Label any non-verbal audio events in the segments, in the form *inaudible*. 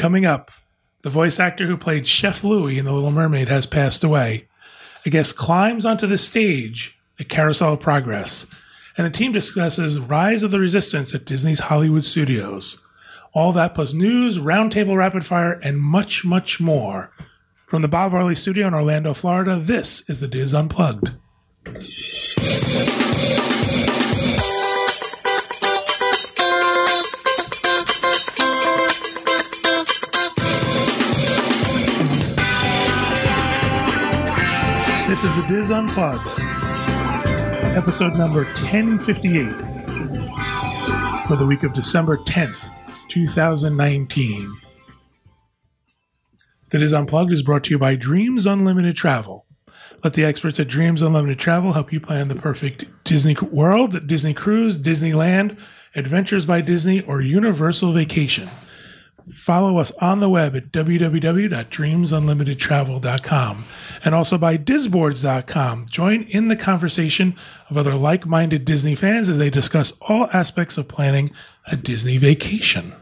Coming up, the voice actor who played Chef Louis in The Little Mermaid has passed away. A guest climbs onto the stage at Carousel of Progress, and the team discusses Rise of the Resistance at Disney's Hollywood Studios. All that plus news, roundtable rapid fire, and much, much more. From the Bob Varley Studio in Orlando, Florida, this is the DIS Unplugged. This is the DIS Unplugged, episode number 1058 for the week of December 10th, 2019. The DIS Unplugged is brought to you by Dreams Unlimited Travel. Let the experts at Dreams Unlimited Travel help you plan the perfect Disney World, Disney Cruise, Disneyland, Adventures by Disney, or Universal Vacation. Follow us on the web at www.dreamsunlimitedtravel.com and also by disboards.com. Join in the conversation of other like minded Disney fans as they discuss all aspects of planning a Disney vacation.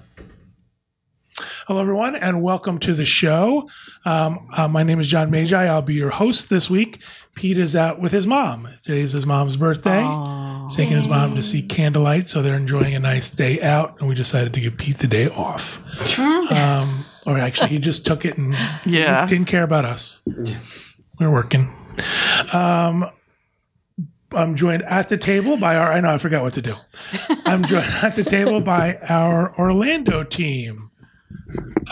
Hello, everyone, and welcome to the show. Um, uh, my name is John Magi. I'll be your host this week. Pete is out with his mom. Today is his mom's birthday. He's taking his mom to see Candlelight, so they're enjoying a nice day out, and we decided to give Pete the day off. Um, or actually, he just took it and Yeah. didn't care about us. We're working. Um, I'm joined at the table by our. I know I forgot what to do. I'm joined at the table by our Orlando team.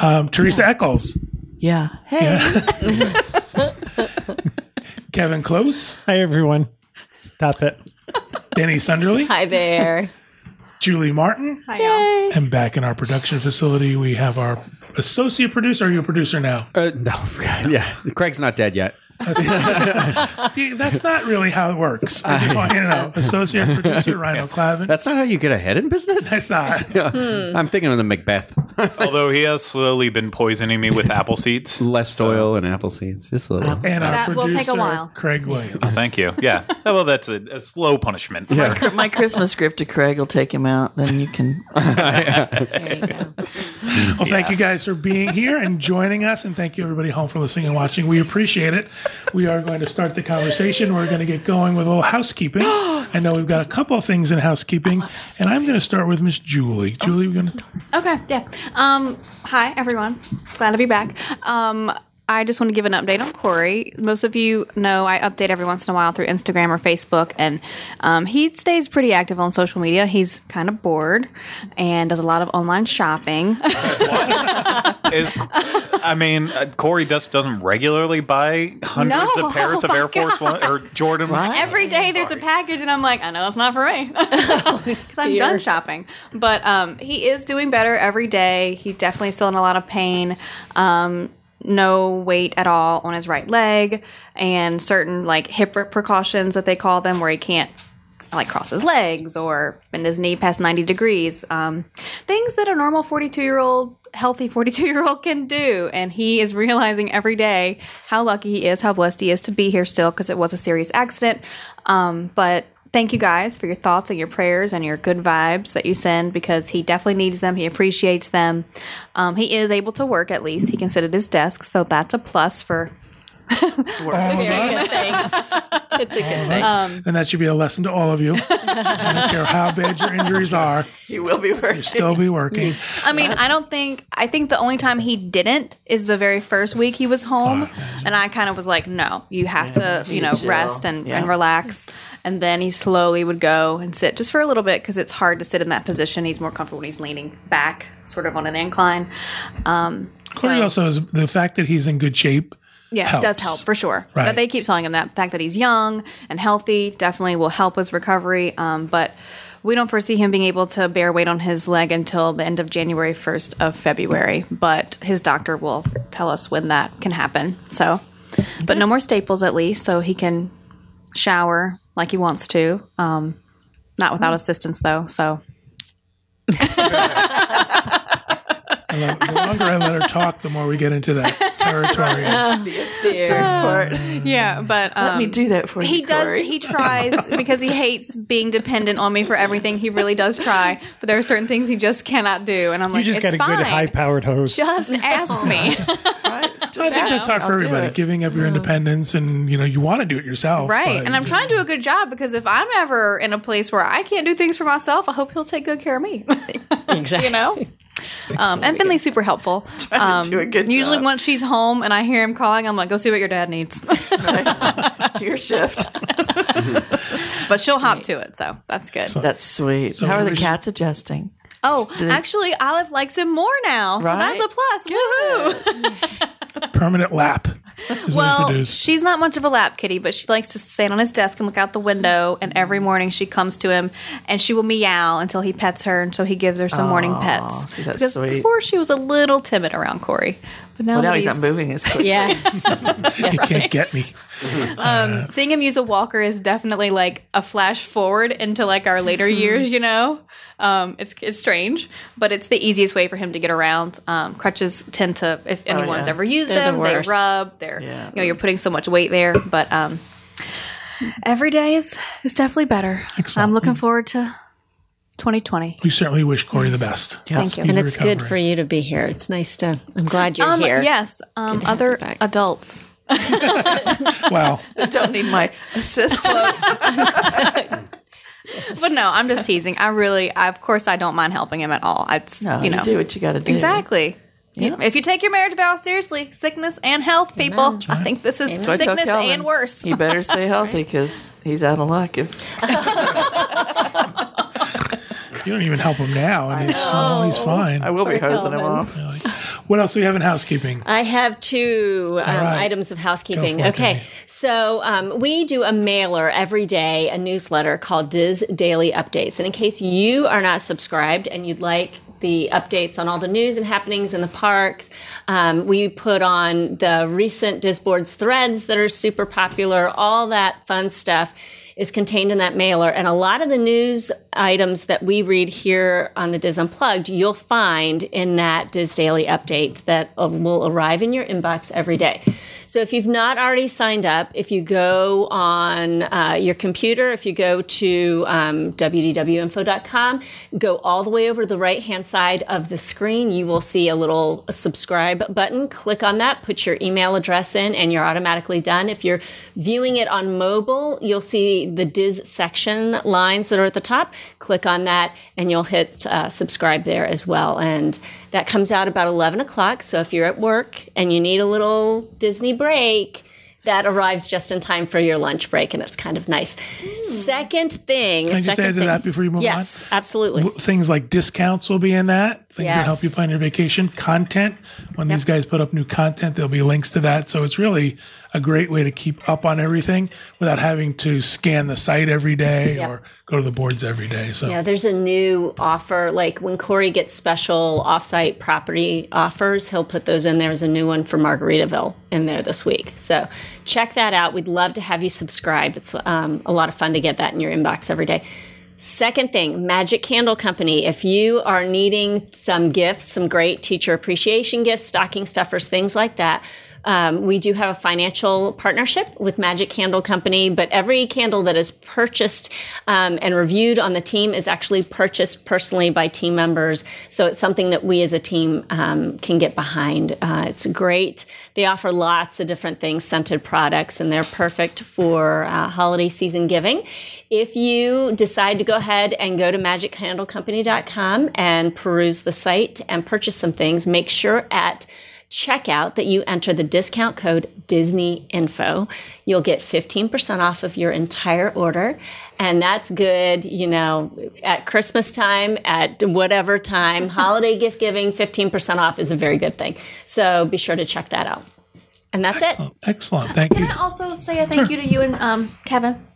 Um, Teresa Eccles, Yeah. Hey. *laughs* Kevin Close, Hi, everyone. Stop it. Danny Sunderly, Hi there. Julie Martin, Hi, y'all. and back in our production facility we have our associate producer. Are you a producer now? Uh, no, *laughs* yeah, Craig's not dead yet. Yeah, *laughs* That's not really how it works. I just want you to know. *laughs* Associate producer Rhino Clavin. That's not how you get ahead in business. That's not. *laughs* Hmm. I'm thinking of the Macbeth. Although he has slowly been poisoning me with apple seeds. Less oil and apple seeds, just a little. Apple And our That will producer, take a while. Craig Williams. Oh, thank you. Yeah. Oh, well, that's a, a slow punishment. Yeah. My Christmas gift to Craig will take him out. Then you can. There you go. Well, thank you guys for being here and joining us, and thank you everybody home for listening and watching. We appreciate it. We are going to start the conversation. We're going to get going with a little housekeeping. *gasps* I know we've got a couple of things in housekeeping, and I'm going to start with Miss Julie. Julie, we're going to. Okay, yeah. Um, hi, everyone. Glad to be back. Um, I just want to give an update on Corey. Most of you know I update every once in a while through Instagram or Facebook, and um, he stays pretty active on social media. He's kind of bored and does a lot of online shopping. *laughs* Is, I mean, uh, Corey just doesn't regularly buy hundreds No. of pairs of *laughs* Oh my Air Force One or Jordan. Every day there's a package, and I'm like, I know it's not for me *laughs* because I'm done shopping. But um, he is doing better every day. He's definitely still in a lot of pain. Um, no weight at all on his right leg, and certain like hip precautions that they call them, where he can't like cross his legs or bend his knee past 90 degrees. Um, things that a normal 42 year old, healthy 42 year old can do. And he is realizing every day how lucky he is, how blessed he is to be here still because it was a serious accident. Um, but thank you guys for your thoughts and your prayers and your good vibes that you send because he definitely needs them. He appreciates them. Um, he is able to work at least. He can sit at his desk. So that's a plus for. All of us, It's a good *laughs* thing. and that should be a lesson to all of you. *laughs* I don't care how bad your injuries are, He will be working. still be working. I mean, I don't think. I think the only time he didn't is the very first week he was home, and I kind of was like, "No, you have to, you know, chill. rest and, Yeah. and relax." And then he slowly would go and sit just for a little bit because it's hard to sit in that position. He's more comfortable when he's leaning back, sort of on an incline. Um, Corey so- also is the fact that he's in good shape. Yeah, it does help for sure. Right. But they keep telling him that the fact that he's young and healthy definitely will help his recovery. Um, but we don't foresee him being able to bear weight on his leg until the end of January, first of February. But his doctor will tell us when that can happen. So, but no more staples at least, so he can shower like he wants to. Um, not without assistance though. So *laughs* the, the longer I let her talk, the more we get into that territory. *laughs* The assistance part. Yeah, but um, Let me do that for you. he does. Corey. He tries *laughs* because he hates being dependent on me for everything. He really does try, but there are certain things he just cannot do, and I'm like, You like, just it's got a fine. good high powered hose. Just *laughs* ask me. Right? Just I think ask. that's hard for I'll do everybody, giving up your independence, and you know you want to do it yourself, Right. And I'm you trying to do a good job because if I'm ever in a place where I can't do things for myself, I hope he'll take good care of me. Exactly. you know? Um, and Finley's super helpful. *laughs* Um, to do a good usually, job. once she's home and I hear him calling, I'm like, go see what your dad needs. *laughs* Your shift. *laughs* but she'll hop to it, so that's good. That's sweet. So How are the cats adjusting? oh, actually, Olive likes him more now, so Right? that's a plus. Woohoo! permanent lap is what he *laughs* Well, she's not much of a lap kitty, but she likes to stand on his desk and look out the window. And every morning she comes to him and she will meow until he pets her, and so he gives her some morning pets. see, because sweet. before she was a little timid around Corey, but now, Well, now he's not moving as quick. Yeah. *laughs* He can't get me. *laughs* seeing him use a walker is definitely like a flash forward into like our later Mm-hmm. years. You know, um, it's it's strange, but it's the easiest way for him to get around. Um, crutches tend to, if anyone's Oh, yeah. ever used They're the them, they rub. They're Yeah. you know you're putting so much weight there, but um, every day is is definitely better. Excellent. I'm looking forward to 2020. We certainly wish Corey the best. Thank you. And it's good for you to be here. It's nice to. I'm glad you're Um, here. yes, um, other you back. adults. *laughs* Wow. Don't need my assistance. *laughs* But no, I'm just teasing. I really, I, of course, I don't mind helping him at all. It's No, you know, do what you got to do. Exactly. You- If you take your marriage vow seriously, sickness and health, people, I think this is That's what I tell sickness Calvin. and worse. You better stay *laughs* healthy because he's out of luck. If You don't even help him now, and he's, oh, he's fine. I will be hosing him Calvin. off. What else do we have in housekeeping? I have two um, right. items of housekeeping. Go for it, okay. Denny. So um, we do a mailer every day, a newsletter called Diz Daily Updates. And in case you are not subscribed and you'd like the updates on all the news and happenings in the parks, um, we put on the recent Disboards threads that are super popular, all that fun stuff is contained in that mailer. And a lot of the news items that we read here on the DIS Unplugged, you'll find in that Diz Daily Update that uh, will arrive in your inbox every day. So if you've not already signed up, if you go on uh, your computer, if you go to um, wdwinfo.com, go all the way over to the right hand side of the screen, you will see a little subscribe button. Click on that, put your email address in, and you're automatically done. If you're viewing it on mobile, you'll see the Diz section lines that are at the top. Click on that, and you'll hit uh, subscribe there as well. And that comes out about 11 o'clock. So if you're at work and you need a little Disney break, that arrives just in time for your lunch break, and it's kind of nice. Second thing, Can I just add to thing- that before you move on? yes, absolutely. Things like discounts will be in that. Things that help you plan your vacation. Content. When these guys put up new content, there'll be links to that. So it's really a great way to keep up on everything without having to scan the site every day or go to the boards every day. So Yeah, there's a new offer. Like when Corey gets special offsite property offers, he'll put those in. There's a new one for Margaritaville in there this week. So check that out. We'd love to have you subscribe. It's um, a lot of fun to get that in your inbox every day. Second thing, Magic Candle Company. If you are needing some gifts, some great teacher appreciation gifts, stocking stuffers, things like that, um, we do have a financial partnership with Magic Candle Company, but every candle that is purchased um, and reviewed on the team is actually purchased personally by team members. So it's something that we as a team um, can get behind. Uh, it's great. They offer lots of different things, scented products, and they're perfect for uh, holiday season giving. If you decide to go ahead and go to magiccandlecompany.com and peruse the site and purchase some things, make sure at checkout that you enter the discount code Disney Info. You'll get 15% off of your entire order. And that's good, you know, at Christmas time, at whatever time, *laughs* holiday gift giving, 15% off is a very good thing. So be sure to check that out. And that's it. excellent. Thank you. Can I also say a thank you to you and um, Kevin?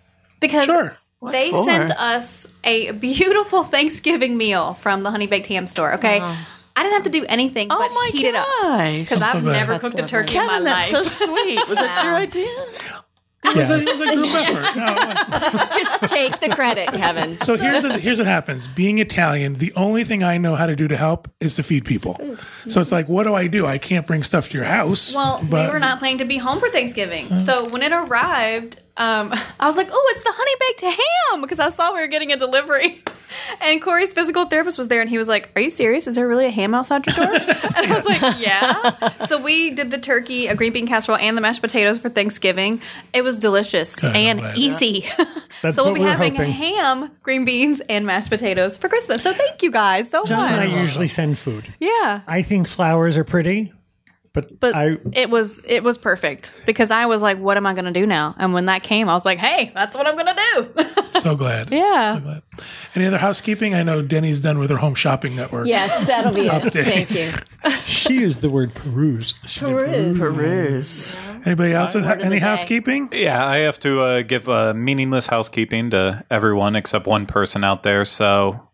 Because Sure. they for? sent us a beautiful *laughs* Thanksgiving meal from the Honey Baked Ham store, okay? I didn't have to do anything but Oh my heat it up. gosh. Because I've so never That's cooked a lovely. turkey in my Kevin, that's life. so sweet. Was that your idea? I It was, a, it was a group effort. No, *laughs* Just take the credit, Kevin. So here's the, here's what happens. Being Italian, the only thing I know how to do to help is to feed people. So it's like, what do I do? I can't bring stuff to your house. Well, but- we were not planning to be home for Thanksgiving. So when it arrived, um, *laughs* I was like, oh, it's the honey baked ham because I saw we were getting a delivery. *laughs* And Corey's physical therapist was there and he was like, Are you serious? Is there really a ham outside your door? *laughs* And I was like, Yeah. So we did the turkey, a green bean casserole, and the mashed potatoes for Thanksgiving. It was delicious Good, I'm and glad. easy. *laughs* That's so we'll what be we're having hoping. ham, green beans, and mashed potatoes for Christmas. So thank you guys so much. John and I much. usually send food. Yeah. I think flowers are pretty, but, But I it was it was perfect because I was like, "What am I going to do now?" And when that came, I was like, "Hey, that's what I'm going to do." *laughs* so glad. yeah. So glad. Any other housekeeping? I know Denny's done with her home shopping network. Yes, that'll be it. Update. Thank you. *laughs* she used the word peruse. Peruse. Peruse. Anybody else with Word any the day. housekeeping? Yeah, I have to uh, give uh, meaningless housekeeping to everyone except one person out there. So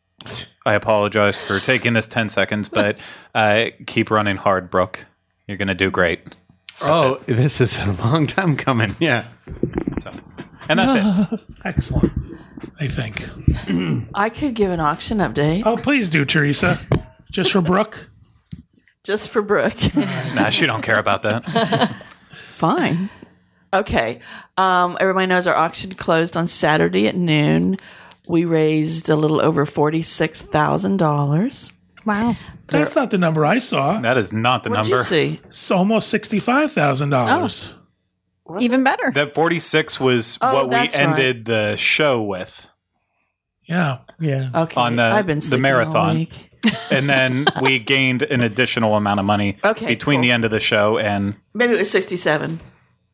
I apologize for taking this 10 seconds, but uh, keep running hard, Brooke. You're going to do great. Oh, this is a long time coming. Yeah. So, and that's it. *laughs* Excellent. I think. *clears throat* I could give an auction update Oh, please do, Teresa. Just for Brooke. *laughs* just for Brooke. Nah, she don't care about that. *laughs* Fine. Okay. Um, everybody knows our auction closed on Saturday at noon. We raised a little over forty-six thousand dollars. Wow. That's not the number I saw. That is not the What did number. you see? It's almost sixty-five thousand dollars. Oh. Even better. That 46 was Oh, what we that's right. ended the show with. Yeah. Yeah. Okay. On the- I've been the sleeping all marathon. week. *laughs* And then we *laughs* gained an additional amount of money Okay, between cool. the end of the show and Maybe it was sixty-seven.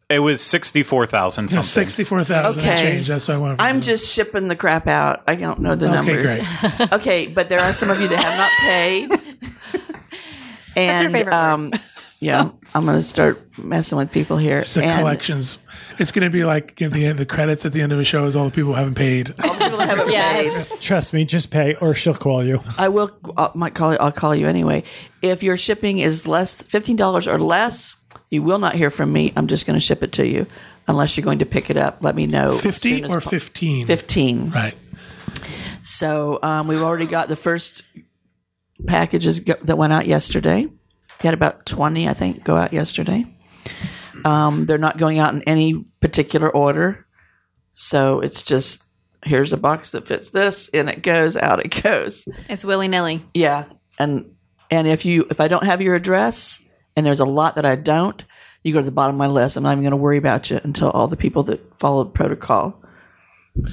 it was 64,000 something. Sixty-four thousand Okay. change. That's what I want. I'm just shipping the crap out. I don't know the okay. numbers. Great. *laughs* okay, but there are some of you that have not paid. And your favorite word. um, yeah, *laughs* I'm going to start messing with people here. It's the And collections. It's going to be like at the end. The credits at the end of the show is all the people who haven't paid. all the people that haven't *laughs* paid. Yes. Trust me, just pay or she'll call you. I will. I might call. I'll call you anyway. If your shipping is less fifteen dollars or less, you will not hear from me. I'm just going to ship it to you, unless you're going to pick it up. Let me know. as Fifty soon as or po- fifteen? Fifteen. Right. So um, we've already got the first packages go- that went out yesterday. We had about 20, I think, go out yesterday. Um, they're not going out in any particular order. So it's just here's a box that fits this, and it goes out. It goes. It's willy nilly. Yeah, and and if you if I don't have your address, and there's a lot that I don't, you go to the bottom of my list. I'm not even going to worry about you until all the people that follow protocol.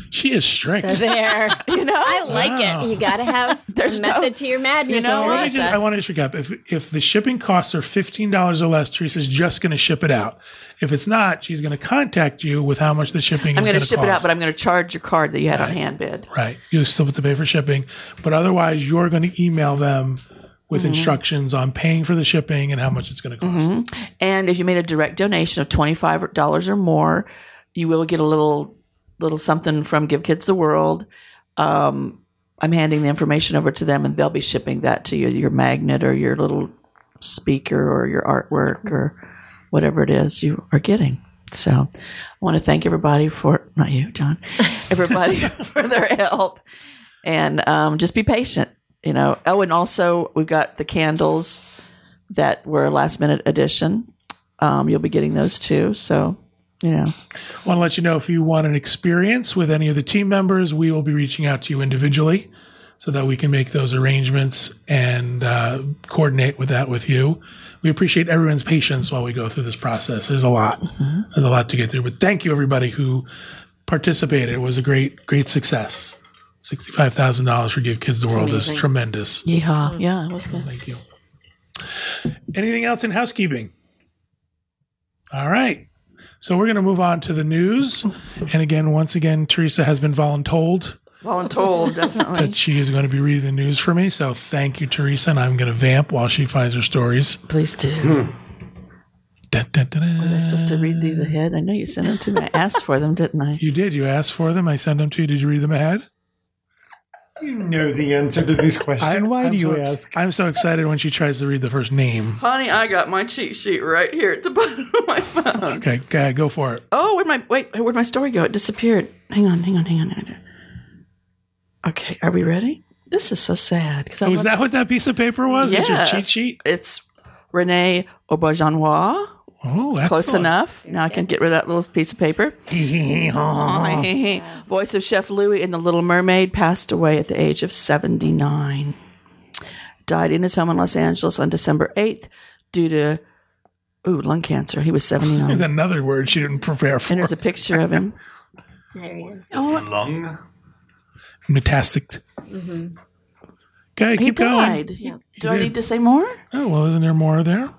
She is strict. So there. *laughs* You know, I like Wow. it. You got to have *laughs* There's a no- method to your madness. You know So let me just- I want to just recap. If if the shipping costs are fifteen dollars or less, Teresa's just going to ship it out. If it's not, she's going to contact you with how much the shipping is. I'm is going going to ship it out, but I'm going to charge your card that you had on hand bid. right. You still have to pay for shipping, but otherwise, you're going to email them with Mm-hmm. instructions on paying for the shipping and how much it's going to cost. And if you made a direct donation of twenty five dollars or more, you will get a little little something from Give Kids the World. Um, I'm handing the information over to them, and they'll be shipping that to you, your magnet or your little speaker or your artwork or whatever it is you are getting. So I want to thank everybody for not you, John, *laughs* everybody for their help, and um, just be patient. You know. Oh, and also we've got the candles that were a last minute addition. Um, you'll be getting those too. So, you know, want to let you know if you want an experience with any of the team members, we will be reaching out to you individually so that we can make those arrangements and uh, coordinate with that with you. We appreciate everyone's patience while we go through this process. There's a lot. There's a lot to get through, but thank you everybody who participated. It was a great, great success. Sixty-five thousand dollars for Give Kids the World is tremendous. yeehaw. Yeah, it was good. Thank you. Anything else in housekeeping? All right. So we're going to move on to the news. And again, once again, Teresa has been voluntold Voluntold, definitely. that she is going to be reading the news for me. So thank you, Teresa. And I'm going to vamp while she finds her stories. Please do. Dun, *laughs* dun, dun, dun. Was I supposed to read these ahead? I know you sent them to me. I asked for them, didn't I? You did. You asked for them. I sent them to you. Did you read them ahead? You know the answer to these questions. Why I'm do you so ex- ask? I'm so excited when she tries to read the first name. Honey, I got my cheat sheet right here at the *laughs* bottom of my phone. Okay, go go for it. Oh, where'd my wait? Where'd my story go? It disappeared. Hang on, hang on, hang on. Hang on. Okay, are we ready? This is so sad because Oh, is that what that piece of paper was? It's your Yes. cheat sheet? It's René Auberjonois. Oh, Close enough. Now I can get rid of that little piece of paper. *laughs* *laughs* Voice of Chef Louis in The Little Mermaid passed away at the age of 79. Died in his home in Los Angeles on December 8th due to ooh, lung cancer. He was 79. *laughs* Another word she didn't prepare for. and there's a picture of him. There he is. Oh, lung. Metastic. Mm-hmm. Okay, He keep going. died. Do I did. need to say more? Oh, well, isn't there more there?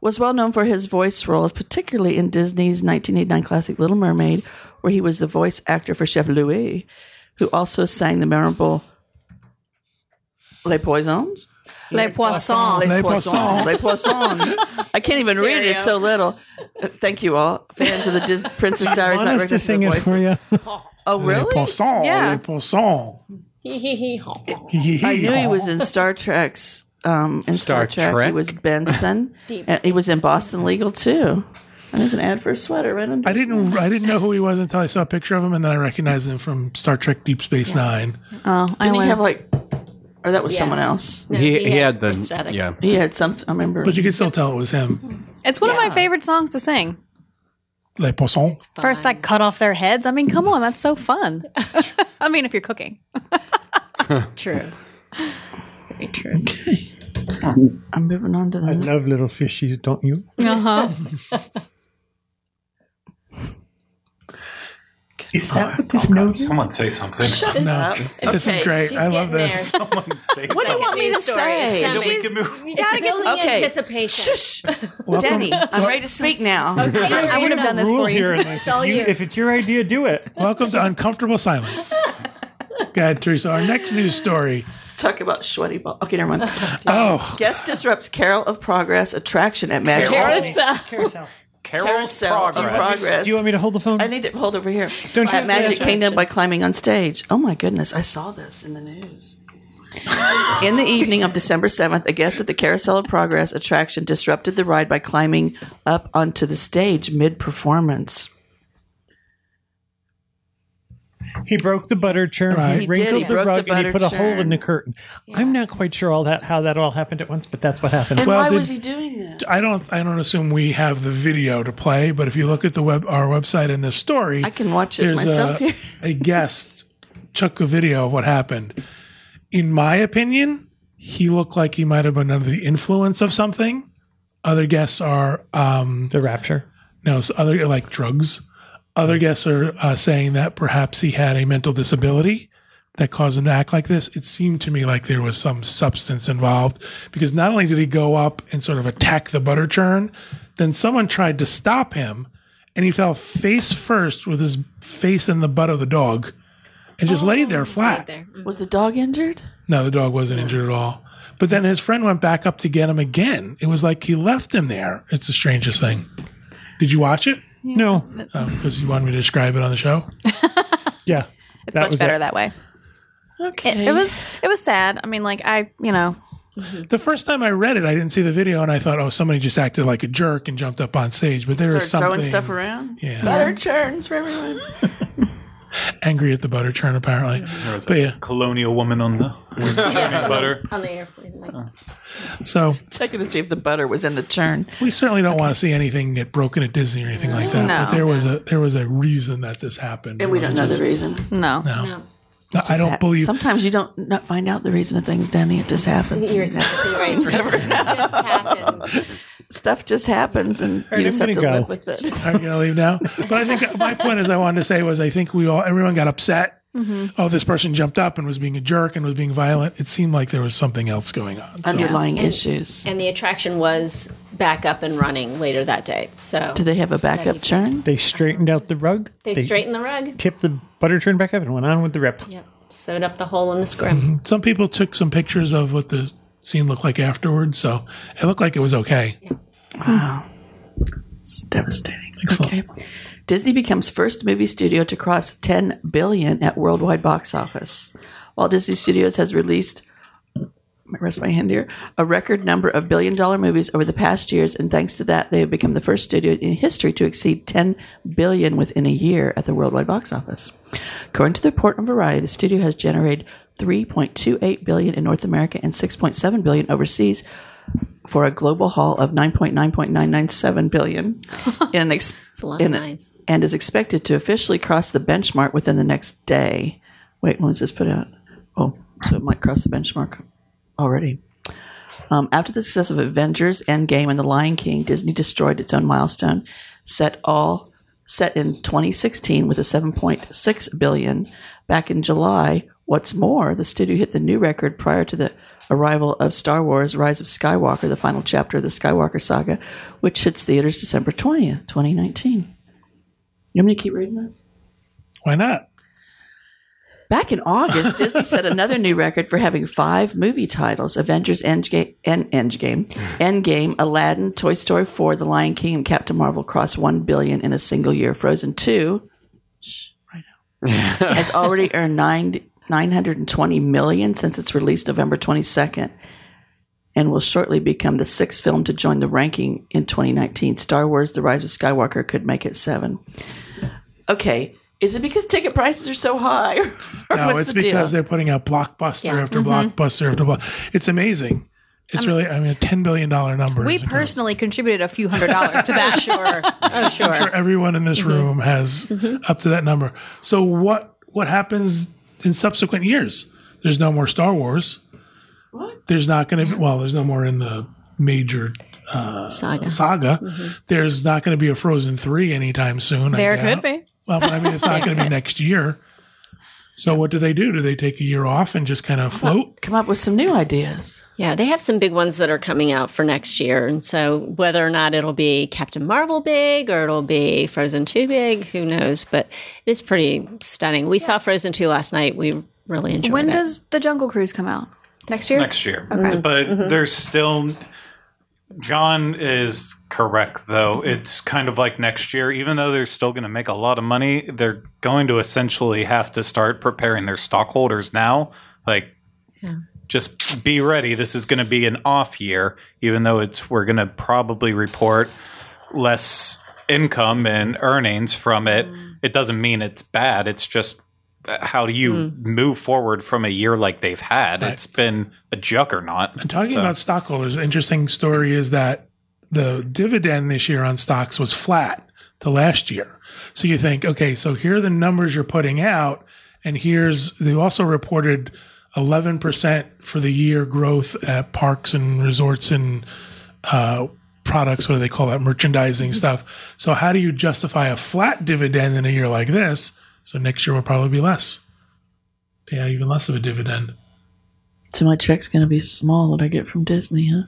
Was well known for his voice roles, particularly in Disney's 1989 classic Little Mermaid, where he was the voice actor for Chef Louis, who also sang the memorable Les Poissons. Les poissons. Les Les Poissons. Poissons. Les Poissons. I can't even read it. It's so little. Uh, thank you all. Fans of the Dis- *laughs* Princess Diaries might Want to sing it for you? Oh, really? Les really? poissons. Yeah. Les poissons. I knew he was in Star Trek's. Um, in Star, Star Trek, he was Benson, *laughs* and he was in Boston Legal too. And there's an ad for a sweater right under. I didn't. I didn't know who he was until I saw a picture of him, and then I recognized him from Star Trek: Deep Space Nine. Oh, I Didn't he only have like, or that was Yes. someone else? No, He, he had the prosthetics. yeah. He had something. I remember. But you could still tell it was him. It's one of my favorite songs to sing. Les poissons. First, I cut off their heads. I mean, come on, that's so fun. *laughs* *laughs* I mean, if you're cooking. True. Very true. I'm moving on to the. I love little fishies, don't you? Uh huh. *laughs* Is that what this note is? Someone say something. Shut No, this is great. She's I love this. *laughs* Someone say What do you want me to say? It's coming. She's- You gotta get to Okay. anticipation. Shh, Denny. I'm ready to speak now. I would have done this for you. here in life. all If, you, you. if it's your idea, do it. Welcome to uncomfortable silence. *laughs* Go ahead, Teresa. Our next news story. Let's talk about sweaty ball. Okay, never mind. Oh, Guest disrupts Carol of Progress attraction at Magic Carousel. Carousel. Carol's Carousel of progress. Progress. Do you want me to hold the phone? I need to hold over here. Don't you at have Magic Kingdom by climbing on stage. Oh my goodness, I saw this in the news. in the evening of December 7th, a guest at the Carousel of Progress attraction disrupted the ride by climbing up onto the stage mid performance. He broke the butter churn. Right. He He wrinkled He the broke the rug, and he butter put a hole in the curtain. I'm not quite sure all that how that all happened at once, but that's what happened. And Well, why did- was he doing that? I don't. I don't assume we have the video to play, but if you look at the web, our website in this story, I can watch it there's myself a, here. *laughs* a guest took a video of what happened. In my opinion, he looked like he might have been under the influence of something. Other guests are um, the rapture. no, so other like drugs. Other guests are uh, saying that perhaps he had a mental disability that caused him to act like this. It seemed to me like there was some substance involved because not only did he go up and sort of attack the butter churn, then someone tried to stop him and he fell face first with his face in the butt of the dog and just laid there flat. There. Mm. Was the dog injured? No, the dog wasn't injured at all. But then his friend went back up to get him again. It was like he left him there. It's the strangest thing. Did you watch it? No. Because oh, you wanted me to describe it on the show. *laughs* Yeah. It's much better that way. Okay. It, it was it was sad. I mean, like I, you know, mm-hmm. The first time I read it, I didn't see the video, and I thought, oh, somebody just acted like a jerk and jumped up on stage. But there was Started something throwing stuff around. Yeah. Butter churns for everyone. *laughs* angry at the butter churn, apparently. There was But a yeah, colonial woman on *laughs* the Yes, butter. on the airplane. Like, so Checking to see if the butter was in the churn. we certainly don't want to see anything get broken at Disney or anything like that. No. But there was a there was a reason that this happened. And we don't know the reason. no. No, no. No, I don't Hap- believe. Sometimes you don't not find out the reason of things, Danny. It just happens. You're exactly right. *laughs* it just happens. Stuff just happens, and you just I'm have to go. live with it. Are you gonna leave now? But I think my point is, I wanted to say was, I think we all, everyone got upset. Mm-hmm. Oh, this person jumped up and was being a jerk and was being violent. It seemed like there was something else going on. So, Underlying And- issues. And the attraction was back up and running later that day. So Do they have a backup churn? They straightened out the rug. they straightened the rug. tipped the butter churn back up and went on with the rip. Yep. Sewed up the hole in the scrim. Mm-hmm. some people took some pictures of what the scene looked like afterwards, so it looked like it was okay. Hmm. Wow. It's devastating. Excellent. Okay. Disney becomes first movie studio to cross 10 billion at worldwide box office. Walt Disney Studios has released I rest my hand here, a record number of billion dollar movies over the past years, and thanks to that, they have become the first studio in history to exceed 10 billion within a year at the worldwide box office. According to the report on Variety, the studio has generated 3.28 billion in North America and 6.7 billion overseas for a global haul of 9.9.997 billion *laughs* in ex- It's a lot of in- nines. and is expected to officially cross the benchmark within the next day. Wait, when was this put out? Oh, so it might cross the benchmark already. Um, after the success of Avengers, Endgame, and The Lion King, Disney destroyed its own milestone, set all set in 2016 with a 7.6 billion. Back in July, what's more, the studio hit the new record prior to the arrival of Star Wars: Rise of Skywalker, the final chapter of the Skywalker saga, which hits theaters December 20th, 2019. You want me to keep reading this? Why not? Back in August, *laughs* Disney set another new record for having five movie titles: Avengers, Endgame, End, Endgame, Endgame, Aladdin, Toy Story 4, The Lion King, and Captain Marvel cross one billion in a single year. Frozen 2, shh, right now, *laughs* has already earned nine nine hundred and twenty million since its release November twenty second. And will shortly become the sixth film to join the ranking in 2019. Star Wars: The Rise of Skywalker could make it seven. Okay, is it because ticket prices are so high? *laughs* No, it's the because deal? they're putting out blockbuster Yeah. after mm-hmm. blockbuster after block. It's amazing. It's really, I mean, a ten billion dollar number. We is incredible. personally contributed a few hundred dollars to that. *laughs* Sure. Oh, sure. sure everyone in this mm-hmm. room has mm-hmm. up to that number. So what what happens in subsequent years? There's no more Star Wars. What? There's not going to be well. There's no more in the major uh, Saga. saga. Mm-hmm. There's not going to be a Frozen three anytime soon. There doubt. could be. Well, but I mean, it's not going to be *laughs* next year. So what do they do? Do they take a year off and just kind of float? Come up with some new ideas. Yeah, they have some big ones that are coming out for next year. And so whether or not it'll be Captain Marvel big or it'll be Frozen 2 big, who knows? But it is pretty stunning. We saw Frozen 2 last night. We really enjoyed When it. When does the Jungle Cruise come out? Next year? next year. Okay. But mm-hmm. there's still. John is correct, though. It's kind of like next year, even though they're still going to make a lot of money, they're going to essentially have to start preparing their stockholders now. Like, just be ready. This is going to be an off year, even though it's we're going to probably report less income and earnings from it. Mm. It doesn't mean it's bad. It's just how do you move forward from a year like they've had? It's been a juggernaut. And talking So- about stockholders, an interesting story is that the dividend this year on stocks was flat to last year. So you think, okay, so here are the numbers you're putting out, and here's they also reported 11% for the year growth at parks and resorts and uh, products. What do they call that? Merchandising stuff. So how do you justify a flat dividend in a year like this? So next year will probably be less. Pay out even less of a dividend. So my check's going to be small that I get from Disney, huh?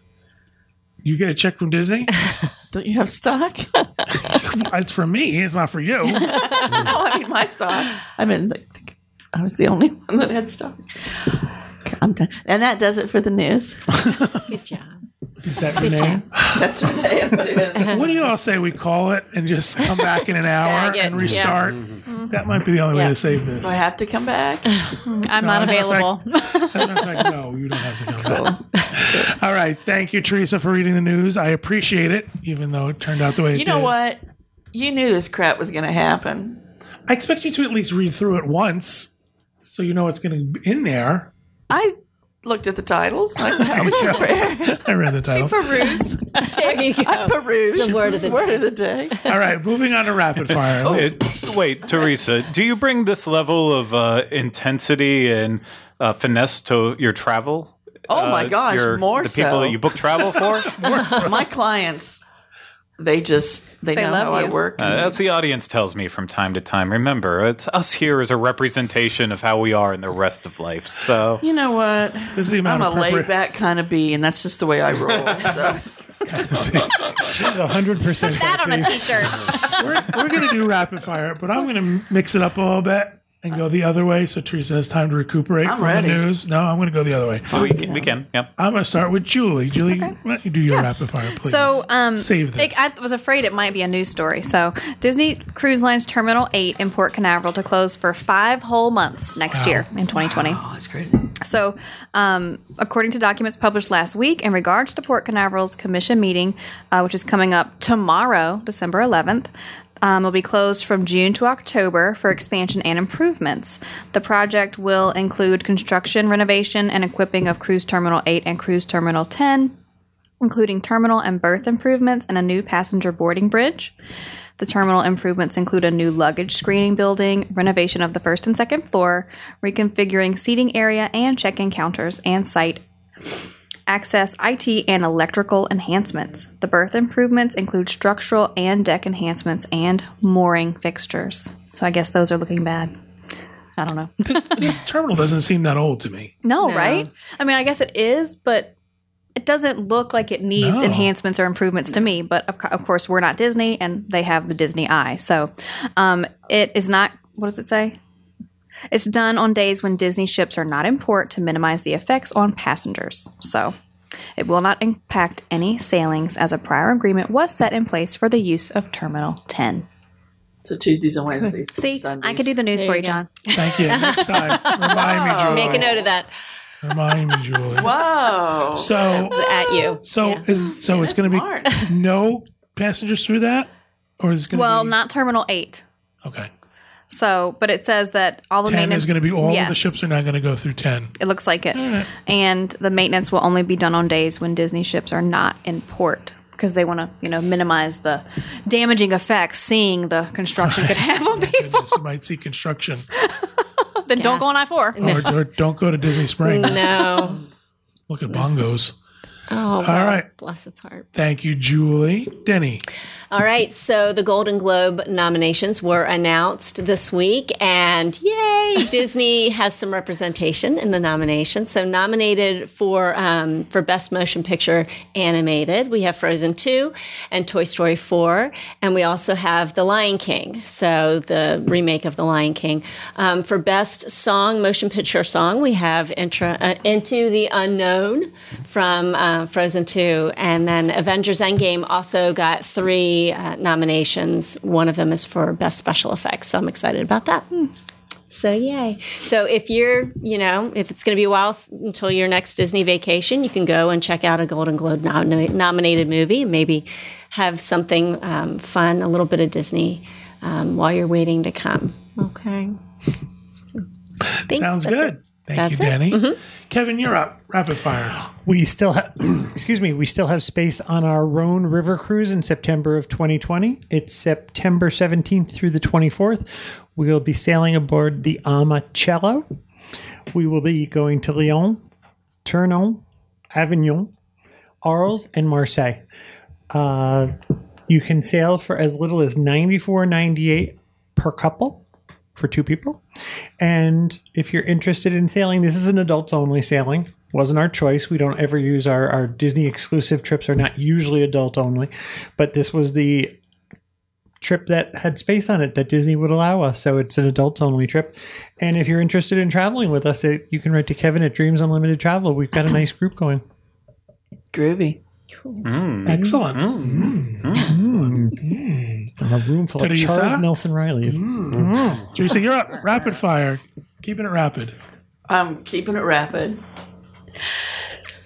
You get a check from Disney? *laughs* Don't you have stock? *laughs* it's for me. It's not for you. no, *laughs* oh, I mean my stock. I mean, I was the only one that had stock. Okay, I'm done. And that does it for the news. Good job. Is that Good Renee? *laughs* That's Renee. I put it in. what do you all say we call it and just come back in an *laughs* hour bag it. and restart? Mm-hmm. That might be the only way to save this. Do I have to come back? Mm-hmm. I'm not as a matter of available. As a matter of fact, no, you don't have to come back. All right. Thank you, Teresa, for reading the news. I appreciate it, even though it turned out the way it did. You know did. what? You knew this crap was going to happen. I expect you to at least read through it once so you know what's going to be in there. I looked at the titles. *laughs* I, I was prepared. I read the title. Peruse. *laughs* There you go. I perused. It's the word of the word day. of the day. All right. Moving on to rapid *laughs* fire. It- wait, Teresa, do you bring this level of uh, intensity and uh, finesse to your travel? Oh my Uh, gosh, your- more the people that you book travel for. My clients, they just they, They know love how I work. Uh, as the audience tells me from time to time. Remember, it's us here is a representation of how we are in the rest of life. So you know what? This is the I'm amount a laid back kind of bee, and that's just the way I roll. So She's hundred percent. That on a t-shirt. we're, we're going to do rapid fire, but I'm going to mix it up a little bit. And go the other way so Teresa has time to recuperate I'm from ready. the news? No, I'm going to go the other way. We can, we can. Yep. I'm going to start with Julie. Julie, why don't you do your rapid fire, please? So, um, save this. it- I was afraid it might be a news story. So, Disney Cruise Lines Terminal 8 in Port Canaveral to close for five whole months next year in 2020. Oh, that's crazy. So, um, according to documents published last week in regards to Port Canaveral's commission meeting, uh, which is coming up tomorrow, December 11th, um, will be closed from June to October for expansion and improvements. The project will include construction, renovation, and equipping of Cruise Terminal 8 and Cruise Terminal 10, including terminal and berth improvements and a new passenger boarding bridge. The terminal improvements include a new luggage screening building, renovation of the first and second floor, reconfiguring seating area and check-in counters and site access, IT, and electrical enhancements. The berth improvements include structural and deck enhancements and mooring fixtures. So I guess those are looking bad. I don't know. *laughs* this, this terminal doesn't seem that old to me. No, right? I mean, I guess it is, but it doesn't look like it needs No. enhancements or improvements to me. But of, co- of course, we're not Disney, and they have the Disney eye. So um, it is not. What does it say? It's done on days when Disney ships are not in port to minimize the effects on passengers. So it will not impact any sailings, as a prior agreement was set in place for the use of Terminal 10. So Tuesdays and Wednesdays. See, Sundays. I could do the news There for you you. John. Thank you. Next time, remind me, Julie. Make a note of that. Remind me, Julie. *laughs* Whoa. So, at you. so Yeah. is so it's going to be no passengers through that, or is it going to Well, be not Terminal 8. okay? So, but it says that all the Ten maintenance is going to be all of the ships are not going to go through ten. It looks like it. And the maintenance will only be done on days when Disney ships are not in port because they want to, you know, minimize the damaging effects seeing the construction could have on *laughs* people. Goodness, you might see construction, *laughs* then don't go on I four. *laughs* or, or don't go to Disney Springs. No. Look at bongos. Oh, All well, right. Bless its heart. Thank you, Julie. Denny. All right, so the Golden Globe nominations were announced this week, and yay, *laughs* Disney has some representation in the nominations. So nominated for um, for Best Motion Picture Animated, we have Frozen Two and Toy Story Four, and we also have The Lion King, so the remake of The Lion King. Um, for Best Song, Motion Picture Song, we have Intro, uh, Into the Unknown from uh, Frozen Two, and then Avengers Endgame also got three uh, nominations. One of them is for Best Special Effects, so I'm excited about that. So yay! So if you're, you know, if it's going to be a while until your next Disney vacation, you can go and check out a Golden Globe nom- nominated movie, maybe have something um, fun, a little bit of Disney um, while you're waiting to come. Okay. Thanks, Sounds that's good. it. Thank That's you, it. Danny. Kevin, you're up. Rapid fire. We still have, *clears throat* excuse me, we still have space on our Rhone River cruise in September of 2020. It's September 17th through the 24th. We will be sailing aboard the AmaCello. We will be going to Lyon, Tournon, Avignon, Arles, and Marseille. Uh, you can sail for as little as 94.98 per couple for two people. And if you're interested in sailing, this is an adults only sailing. Wasn't our choice. We don't ever use our, our Disney exclusive trips are not usually adult only. But this was the trip that had space on it that Disney would allow us. So it's an adults only trip. And if you're interested in traveling with us, you can write to Kevin at Dreams Unlimited Travel. We've got a nice group going. Groovy. Mm. Excellent. Mm. Mm. A room full of Teresa? Charles Nelson Reilly's. Teresa, you're up. Rapid fire. Keeping it rapid. I'm keeping it rapid.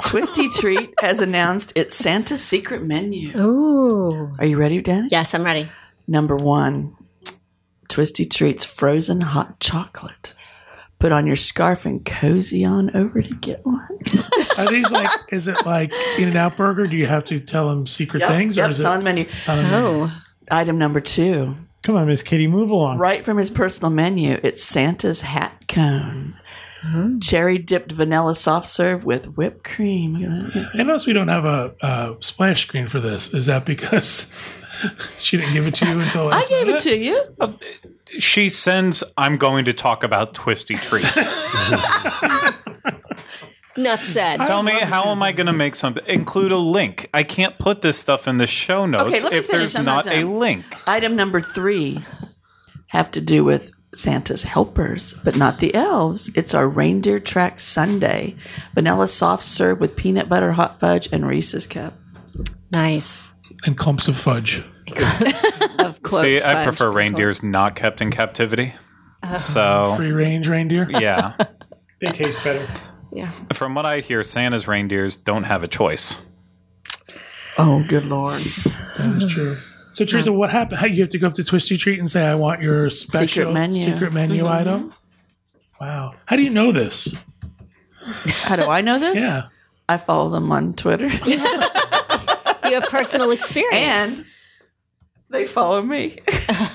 Twisty Treat *laughs* has announced its Santa's secret menu. Ooh. Are you ready, Danny? Yes, I'm ready. Number one, Twisty Treats frozen hot chocolate. Put on your scarf and cozy on over to get one. *laughs* Are these like? is it like In and Out Burger? Do you have to tell them secret things, yep, or is it's on it? the menu. Oh. Item number two, Come on, Miss Kitty, move along. right from his personal menu, it's Santa's hat cone. Mm-hmm. Cherry dipped vanilla soft serve with whipped cream. Look at that. I notice we don't have a, a splash screen for this. Is that because *laughs* she didn't give it to you until I last gave it to you. Uh, She sends, I'm going to talk about Twisty Treat. *laughs* Enough said. Tell me, how am I going to make something? Include a link. I can't put this stuff in the show notes Okay, let me if finish. there's I'm not not a done. link. Item number three have to do with Santa's helpers, but not the elves. It's our reindeer track sundae. Vanilla soft serve with peanut butter, hot fudge, and Reese's cup. Nice. And clumps of fudge. Of quote. *laughs* See, I prefer quote. reindeers not kept in captivity. So, *laughs* Free range reindeer. *laughs* yeah. They taste better. Yeah. From what I hear, Santa's reindeers don't have a choice. Oh, good lord! That is true. So Teresa, what happened? How you have to go up to Twisty Treat and say, "I want your special Secret menu. secret menu mm-hmm. item." Wow. How do you know this? How do I know this? Yeah. I follow them on Twitter, You have personal experience. and they follow me. *laughs*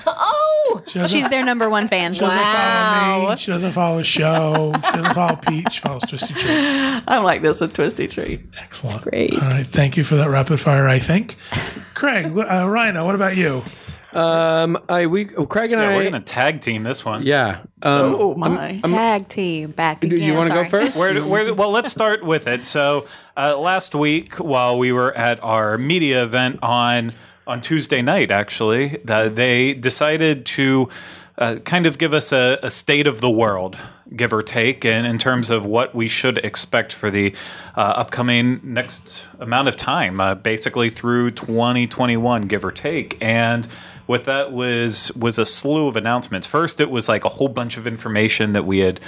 oh, She She's their number one fan. she doesn't follow Wow. me. She doesn't follow the show. She doesn't follow Pete. She follows Twisty Treat. *laughs* I'm like this with Twisty Treat. Excellent. great. All right. Thank you for that rapid fire. I think. Craig, wh- uh, Rhino, what about you? Um, I we oh, Craig and Yeah, I. we're going to tag team this one. yeah. Um, Oh my! Tag team back do again. you want to go first? Where, where, well, let's start with it. So, uh, last week, while we were at our media event on on Tuesday night, actually, that they decided to uh, kind of give us a, a state of the world, give or take, in, in terms of what we should expect for the uh, upcoming next amount of time, uh, basically through 2021, give or take, and what that was was a slew of announcements. First, it was like a whole bunch of information that we had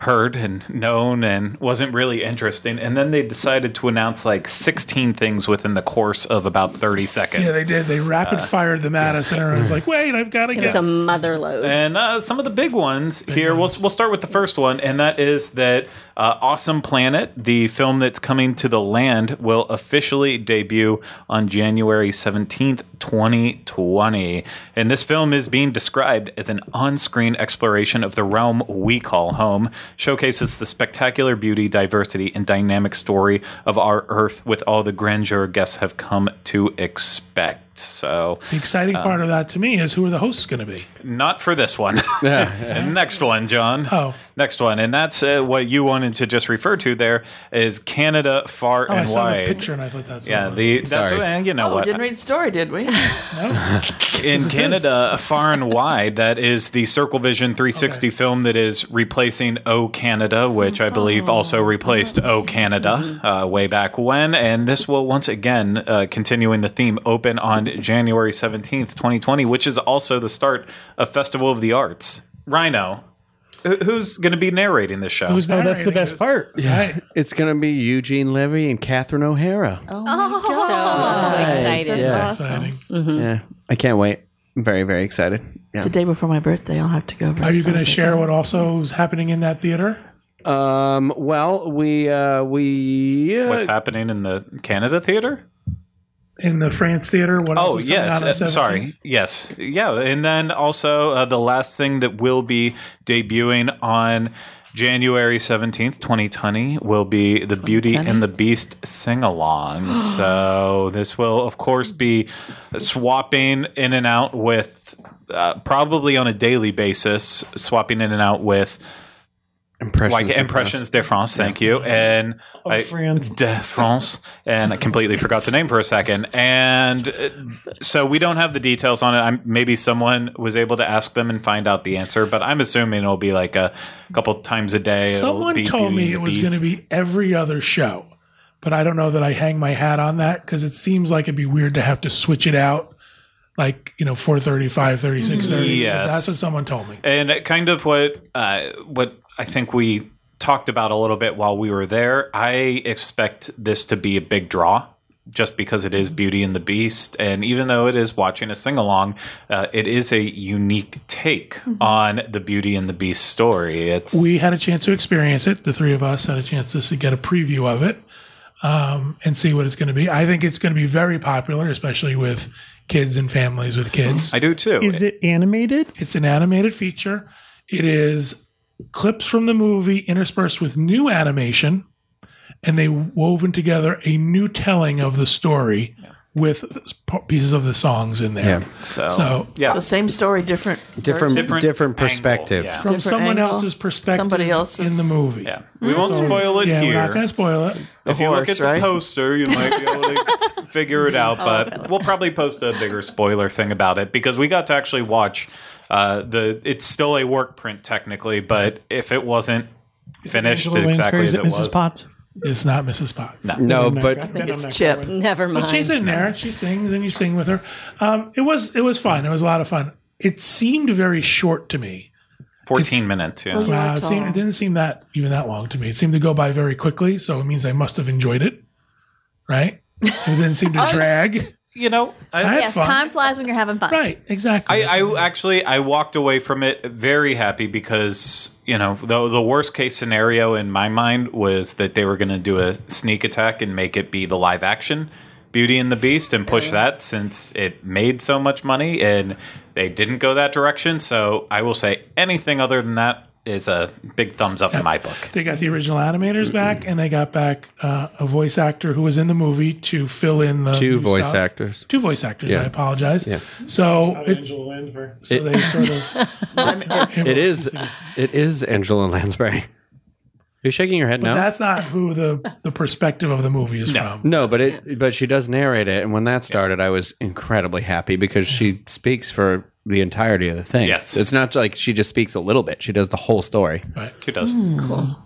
heard and known and wasn't really interesting, and then they decided to announce like 16 things within the course of about 30 seconds. Yeah, they did. They rapid fired them at us, and I was like, *laughs* "Wait, I've got to It get." was a mother load. And uh, some of the big ones here, ones. We'll, we'll start with the first one, and that is that uh, Awesome Planet, the film that's coming to the land, will officially debut on January 17th, 2020. And this film is being described as an on screen exploration of the realm we call home, showcases the spectacular beauty, diversity, and dynamic story of our Earth with all the grandeur guests have come to expect. So, the exciting part of that to me is who are the hosts going to be? not for this one. *laughs* *laughs* Next one, John. Oh. Next one. And that's uh, what you wanted to just refer to there is Canada far Oh, I and saw wide. the picture, and I thought that's what Yeah, the that's Sorry. uh, you know Oh, we what didn't read the story, did we? *laughs* in Canada, far and wide, that is the Circle Vision 360 Okay. film that is replacing O Canada, which I believe also replaced O Canada uh, way back when. And this will once again, uh, continuing the theme, open on January 17th, 2020, which is also the start of Festival of the Arts. Rhino, who's going to be narrating this show? Who's Oh, that's the best this? part. Right. It's gonna be Eugene Levy and Catherine O'Hara. Oh, so excited. Yeah. Exciting. Yeah, I can't wait. I'm very very excited. Yeah. The day before my birthday, I'll have to go. over Are you going to share what also is happening in that theater? Um. Well, we uh we uh, What's happening in the Canada theater? In the France theater? What else Oh is coming yes, out on uh, 17th? sorry, yes, yeah, and then also uh, the last thing that will be debuting on January seventeenth, twenty twenty, will be the Beauty and the Beast sing along. *gasps* so this will, of course, be swapping in and out with. Uh, probably on a daily basis, swapping in and out with impressions. like Impressions de France. Thank you, and I- France. de France, and I completely forgot the name for a second. And uh, so we don't have the details on it. I'm, maybe someone was able to ask them and find out the answer, but I'm assuming it'll be like a couple times a day. Someone be told me it was going to be every other show, but I don't know that I hang my hat on that because it seems like it'd be weird to have to switch it out like, you know, 4.30, 5.30, 6.30. Yes. That's what someone told me. and kind of what uh, what I think we talked about a little bit while we were there. I expect this to be a big draw. Just because it is Beauty and the Beast, and even though it is watching a sing along, uh, it is a unique take on the Beauty and the Beast story. It's We had a chance to experience it. The three of us had a chance to get a preview of it um, and see what it's going to be. I think it's going to be very popular, especially with kids and families with kids. I do too. Is it animated? It's an animated feature. It is clips from the movie interspersed with new animation, and they woven together a new telling of the story with pieces of the songs in there. Yeah. So, So- yeah, So same story, different Different, Different different, perspective. yeah. From Different someone angle, else's perspective somebody else's- in the movie. yeah. We won't hmm. spoil it Yeah, here. we're not going to spoil it. if you look horse, at the right? poster, you might be able to figure it *laughs* Oh, out. But we'll probably post a bigger spoiler thing about it because we got to actually watch uh, the. It's still a work print technically, but if it wasn't finished Angela exactly Lansbury's as it Mrs. was, Potts. It's not Mrs. Potts. No, Then but I think it's Chip. going. Never mind. But she's in there. She sings and you sing with her. Um, it was it was fun. It was a lot of fun. It seemed very short to me. 14 minutes. Yeah. Well, you- Wow, it, seemed, it didn't seem that even that long to me. It seemed to go by very quickly, so it means I must have enjoyed it. Right? It didn't seem to *laughs* drag. You know, I, I Yes, fun. time flies when you're having fun. Right, exactly. I, I actually I walked away from it very happy because you know the the worst case scenario in my mind was that they were going to do a sneak attack and make it be the live action Beauty and the Beast and push mm-hmm. that since it made so much money and they didn't go that direction. So I will say anything other than that is a big thumbs up in my book. they got the original animators back, and they got back uh, a voice actor who was in the movie to fill in the two voice stuff. actors. Two voice actors. Yeah. I apologize. Yeah. So, it, Angela Lansbury. so they sort of. *laughs* It is. It is Angela Lansbury. Are you shaking your head now? That's not who the *laughs* the perspective of the movie is from. No, but it but she does narrate it, and when that started, I was incredibly happy because she speaks for the entirety of the thing. Yes. it's not like she just speaks a little bit; she does the whole story. Right. Who does? Hmm. Cool.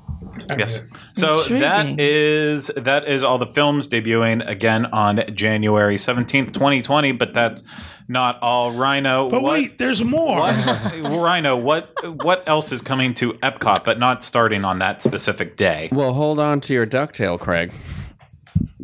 Yes. So Intriguing. that is that is all the films debuting again on January seventeenth, twenty twenty. But that's not all. Rhino. But what, wait, there's more. what- Rhino. What what else is coming to Epcot, but not starting on that specific day? Well, hold on to your ducktail, Craig.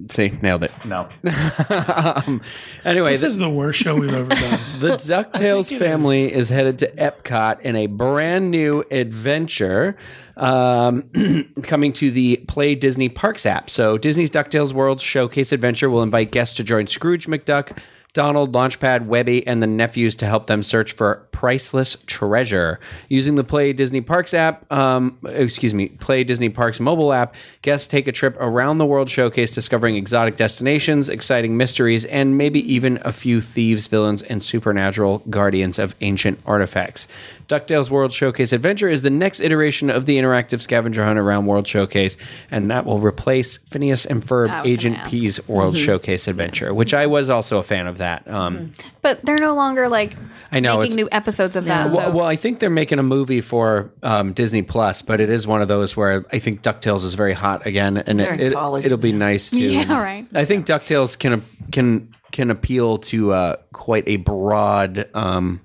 See, nailed it. No. *laughs* um, anyway, This the, is the worst show we've ever done. *laughs* the DuckTales think it family is. headed to Epcot in a brand new adventure. Um, *clears throat* coming to the Play Disney Parks app. So, Disney's DuckTales World Showcase Adventure will invite guests to join Scrooge McDuck, Donald, Launchpad, Webby, and the nephews to help them search for priceless treasure. Using the Play Disney Parks app, um, excuse me, Play Disney Parks mobile app, guests take a trip around the World Showcase, discovering exotic destinations, exciting mysteries, and maybe even a few thieves, villains, and supernatural guardians of ancient artifacts. DuckTales World Showcase Adventure is the next iteration of the interactive scavenger hunt around World Showcase, and that will replace Phineas and Ferb Agent gonna ask. P's World Showcase Adventure, which I was also a fan of that. Um, But they're no longer like I know, making new episodes of that. well, so well, I think they're making a movie for um, Disney Plus, but it is one of those where I think DuckTales is very hot again, and They're it, in it, college it'll be nice to. *laughs* Yeah, right. I think DuckTales can can can appeal to uh, quite a broad um,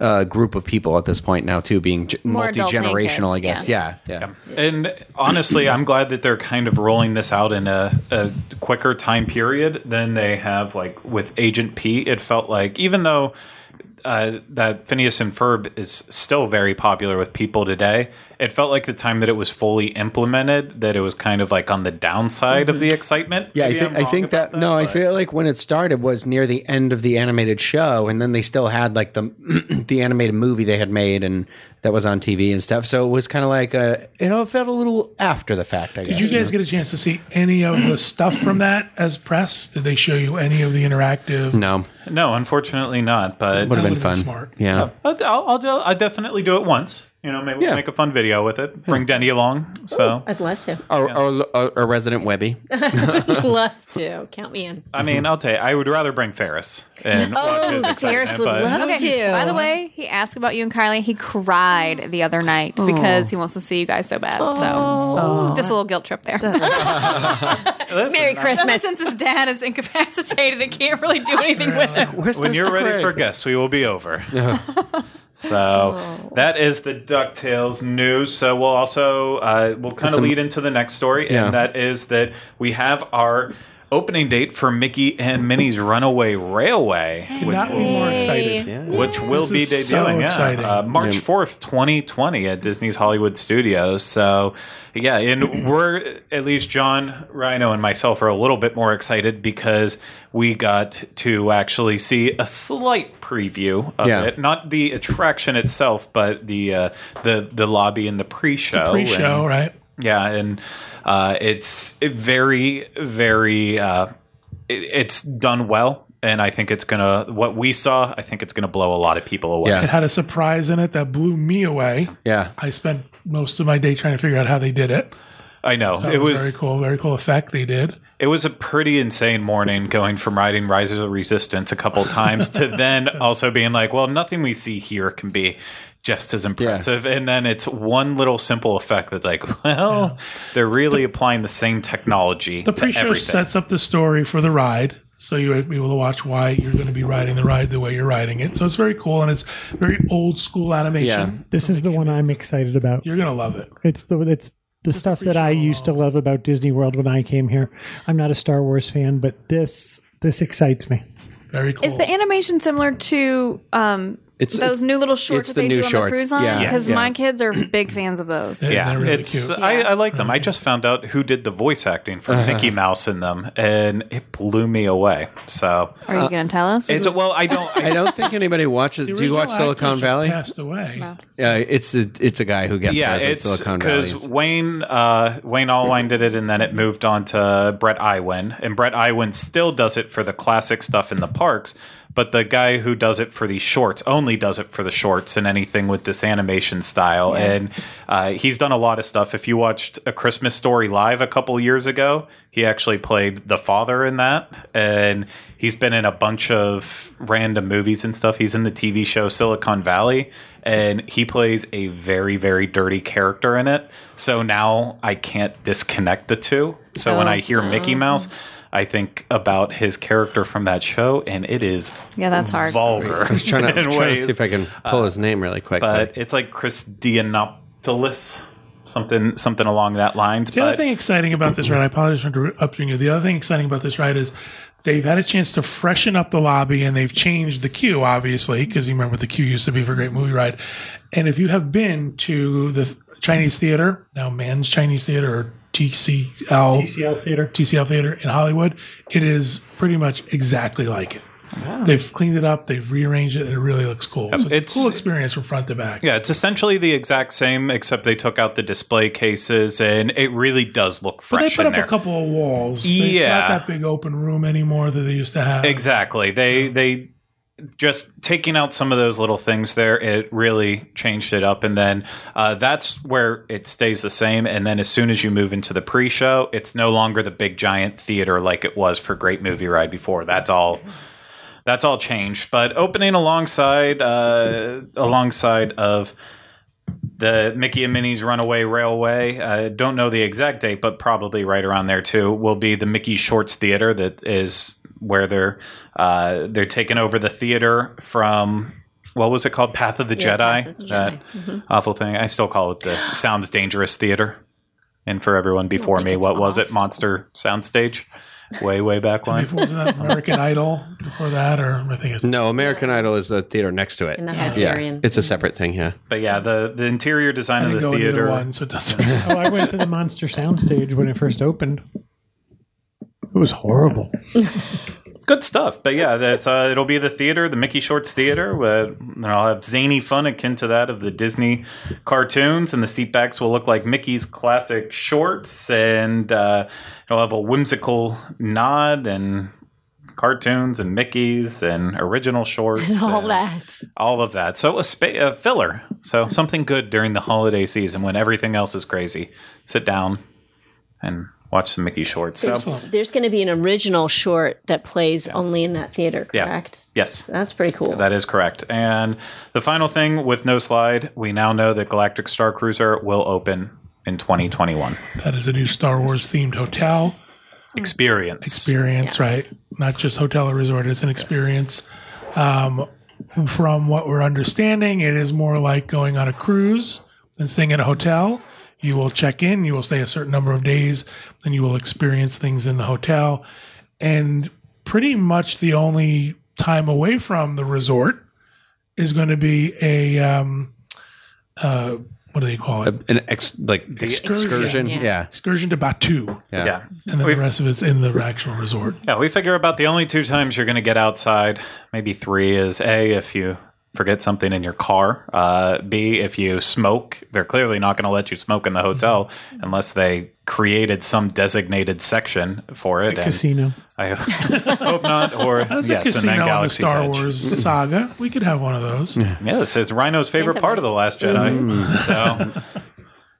uh, group of people at this point now, too, being More multi generational. I kids, guess, yeah, yeah. And honestly, I'm glad that they're kind of rolling this out in a, a quicker time period than they have like with Agent P. It felt like even though uh, that Phineas and Ferb is still very popular with people today, it felt like the time that it was fully implemented that it was kind of like on the downside of the mm-hmm. excitement. Yeah, I Maybe think I'm I think about that, no, I feel like when it started was near the end of the animated show, and then they still had like the *clears throat* the animated movie they had made and that was on TV and stuff. So it was kind of like a you know it felt a little after the fact. I guess. Did you guys get a chance to see any of the *clears throat* stuff from that as press? Did they show you any of the interactive? No, No, unfortunately not. But would have been fun. been smart. Yeah. I'll, I'll, I'll, do- I'll definitely do it once. You know, maybe we'll make a fun video with it. Bring Denny along. So. I'd love to. Or, or, or, or resident Webby. *laughs* I'd love to. Count me in. I mean, I'll tell you, I would rather bring Ferris and *laughs* oh, watch his Ferris excitement, would but- love Okay. to. By the way, he asked about you and Kylie. He cried the other night oh. because he wants to see you guys so bad. So oh. just a little guilt trip there. *laughs* Merry Christmas. Since his dad is incapacitated and can't really do anything with him. when you're ready for guests, we will be over. So that is the DuckTales news. So we'll also uh, we'll kind of lead into the next story, Yeah. and that is that we have our opening date for Mickey and Minnie's Runaway Railway, which Not be will, more excited. which will This be is so debuting yeah, uh, March fourth, twenty twenty, at Disney's Hollywood Studios. So, yeah, and *clears throat* we're at least John Rhino and myself are a little bit more excited because we got to actually see a slight preview of Yeah. it, not the attraction itself, but the uh, the the lobby and the pre-show. Pre-show, And- right? Yeah, and uh, it's very, very. Uh, it, it's done well, and I think it's gonna. What we saw, I think it's gonna blow a lot of people away. Yeah. It had a surprise in it that blew me away. Yeah. I spent most of my day trying to figure out how they did it. I know That it was, was very cool, very cool effect they did. It was a pretty insane morning going from riding Rise of Resistance a couple times to *laughs* then also being like, well, nothing we see here can be just as impressive. And then it's one little simple effect that's like, *laughs* well, they're really applying the same technology The to pre-show sets up the story for the ride, so you'll be able to watch why you're going to be riding the ride the way you're riding it. So it's very cool, and it's very old school animation. Yeah. This is the one I'm excited about. You're going to love it. It's the it's the stuff that I used to love about Disney World when I came here. I'm not a Star Wars fan, but this this excites me. Very cool. Is the animation similar to um, It's- those new little shorts it's that the they new do on shorts. the cruise line? Yeah. Because Yeah. my kids are big fans of those. Yeah, yeah, they're really it's cute. I, I like them. I just found out who did the voice acting for Mickey Mouse in them, and it blew me away. So Are you going to tell us? it's well, I don't. I don't think anybody watches. The Do you original watch Silicon just Valley? Passed away. Yeah, it's a it's a guy who gets yeah, it's Silicon Valley. because Wayne uh, Wayne Allwine did it, and then it moved on to Bret Iwan, and Bret Iwan still does it for the classic stuff in the parks. But the guy who does it for the shorts only does it for the shorts and anything with this animation style. And uh, he's done a lot of stuff. If you watched A Christmas Story live a couple years ago, he actually played the father in that. And he's been in a bunch of random movies and stuff. He's in the TV show Silicon Valley, and he plays a very, very dirty character in it. So now I can't disconnect the two. So when I hear Mickey Mouse, I think about his character from that show, and it is yeah, that's hard. vulgar. I was trying to, I was *laughs* trying to see if I can pull his uh, name really quick. but it's like Chris Dianopoulos, something something along that lines. The other thing exciting about this ride, I apologize for interrupting you. The other thing exciting about this ride is they've had a chance to freshen up the lobby and they've changed the queue, obviously, because you remember the queue used to be for a Great Movie Ride. And if you have been to the Chinese Theater, now Mann's Chinese Theater or TCL, TCL Theater. TCL Theater in Hollywood, it is pretty much exactly like it. They've cleaned it up, they've rearranged it, and it really looks cool. So it's, it's- a cool experience from front to back. yeah, it's essentially the exact same, except they took out the display cases, and it really does look But they fresh put in up there. a couple of walls. They've Yeah. not that big open room anymore that they used to have. Exactly. They they just taking out some of those little things there. It really changed it up, and then uh, that's where it stays the same. And then as soon as you move into the pre-show, it's no longer the big giant theater like it was for Great Movie Ride before. That's all. That's all changed. But opening alongside uh, alongside of the Mickey and Minnie's Runaway Railway. I don't know the exact date, but probably right around there too. Will be the Mickey Shorts Theater that is where they're uh, they're taking over the theater from. What was it called? Path of the Yeah, Jedi. Of the That Jedi. awful thing. I still call it the Sounds Dangerous Theater. And for everyone before me, it's what was it? Monster Soundstage. Way way back when. Before was that American *laughs* Idol before that, or I think it's no, American Idol is the theater next to it. In the yeah, it's a separate thing. Yeah, But yeah, the the interior design I of didn't the go theater. either one, so it doesn't. *laughs* Oh, I went to the Monster Soundstage when it first opened. It was horrible. *laughs* good stuff. But yeah, that's uh, it'll be the theater, the Mickey Shorts Theater. Where I'll have zany fun akin to that of the Disney cartoons, and the seatbacks will look like Mickey's classic shorts, and uh, it'll have a whimsical nod and cartoons and Mickey's and original shorts And all and that. all of that. So a, spa- a filler. So something good during the holiday season when everything else is crazy. Sit down and watch the Mickey shorts. So There's, there's going to be an original short that plays only in that theater, Yeah. correct? yes, That's pretty cool. That is correct. And the final thing with no slide, we now know that Galactic Star Cruiser will open in 2021. that is a new Star Wars themed hotel Experience. experience, right? Not just hotel or resort; it's an experience. Um, from what we're understanding, it is more like going on a cruise than staying at a hotel. You will check in, you will stay a certain number of days, then you will experience things in the hotel. And pretty much the only time away from the resort is going to be a, um, uh, what do they call it? an ex like excursion. yeah. Yeah, Excursion to Batuu. yeah. Yeah. And then We- the rest of it's in the actual resort. Yeah, we figure about the only two times you're going to get outside, maybe three, is A, if you forget something in your car. Uh, B, if you smoke, they're clearly not going to let you smoke in the hotel unless they created some designated section for it. and Casino. I *laughs* hope not. Or *laughs* There's yes, a and then casino in the Star Edge. Wars saga. We could have one of those. Yeah, Yes, it's Rhino's favorite Canto part of the Last Jedi. So,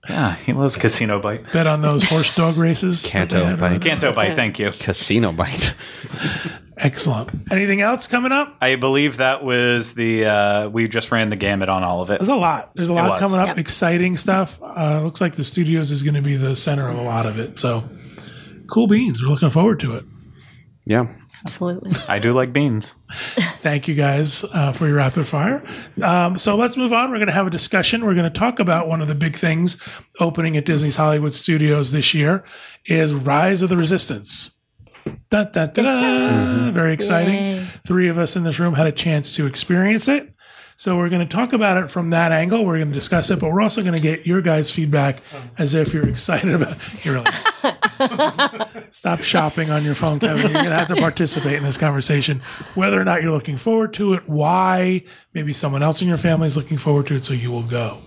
yeah, he loves Casino Bite. Bet on those horse dog races. that Canto. Bight. Canto Bight, thank you. Casino bite. *laughs* Excellent. Anything else coming up? I believe that was the uh, we just ran the gamut on all of it. There's a lot. There's a lot coming up. Yep. Exciting stuff. Uh, looks like the studios is going to be the center of a lot of it. So, cool beans. We're looking forward to it. Yeah. Absolutely. I do like beans. Thank you guys uh, for your rapid fire. Um, so let's move on. We're going to have a discussion. We're going to talk about one of the big things opening at Disney's Hollywood Studios this year is Rise of the Resistance. Dun, dun, dun. Very exciting. Yay. Three of us in this room had a chance to experience it. So we're going to talk about it from that angle. We're going to discuss it, but we're also going to get your guys' feedback as if you're excited about. *laughs* You're really *laughs* stop shopping on your phone, Kevin. You're going to have to participate in this conversation, whether or not you're looking forward to it, why, maybe someone else in your family is looking forward to it, so you will go.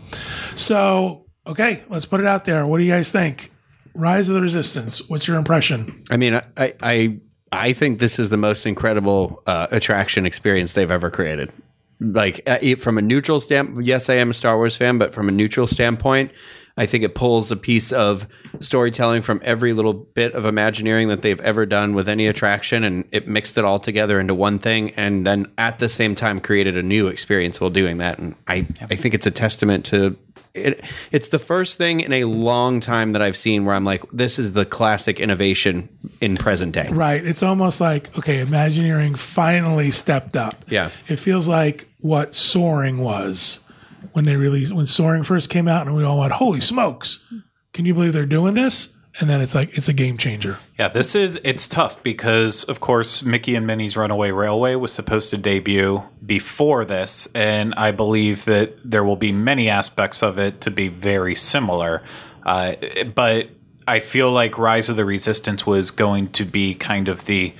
So, okay, let's put it out there. What do you guys think? Rise of the Resistance. What's your impression? I mean, I I I think this is the most incredible uh, attraction experience they've ever created. Like uh, from a neutral standpoint, yes, I am a Star Wars fan, but from a neutral standpoint, I think it pulls a piece of storytelling from every little bit of Imagineering that they've ever done with any attraction, and it mixed it all together into one thing, and then at the same time created a new experience while doing that. And I I think it's a testament to it, it's the first thing in a long time that I've seen where I'm like, this is the classic innovation in present day. Right. It's almost like, okay, Imagineering finally stepped up. Yeah. It feels like what Soaring was when they released, when Soaring first came out and we all went, holy smokes, can you believe they're doing this? And then it's like, it's a game changer. Yeah, this is it's tough because of course Mickey and Minnie's Runaway Railway was supposed to debut before this, and I believe that there will be many aspects of it to be very similar. Uh, but I feel like Rise of the Resistance was going to be kind of the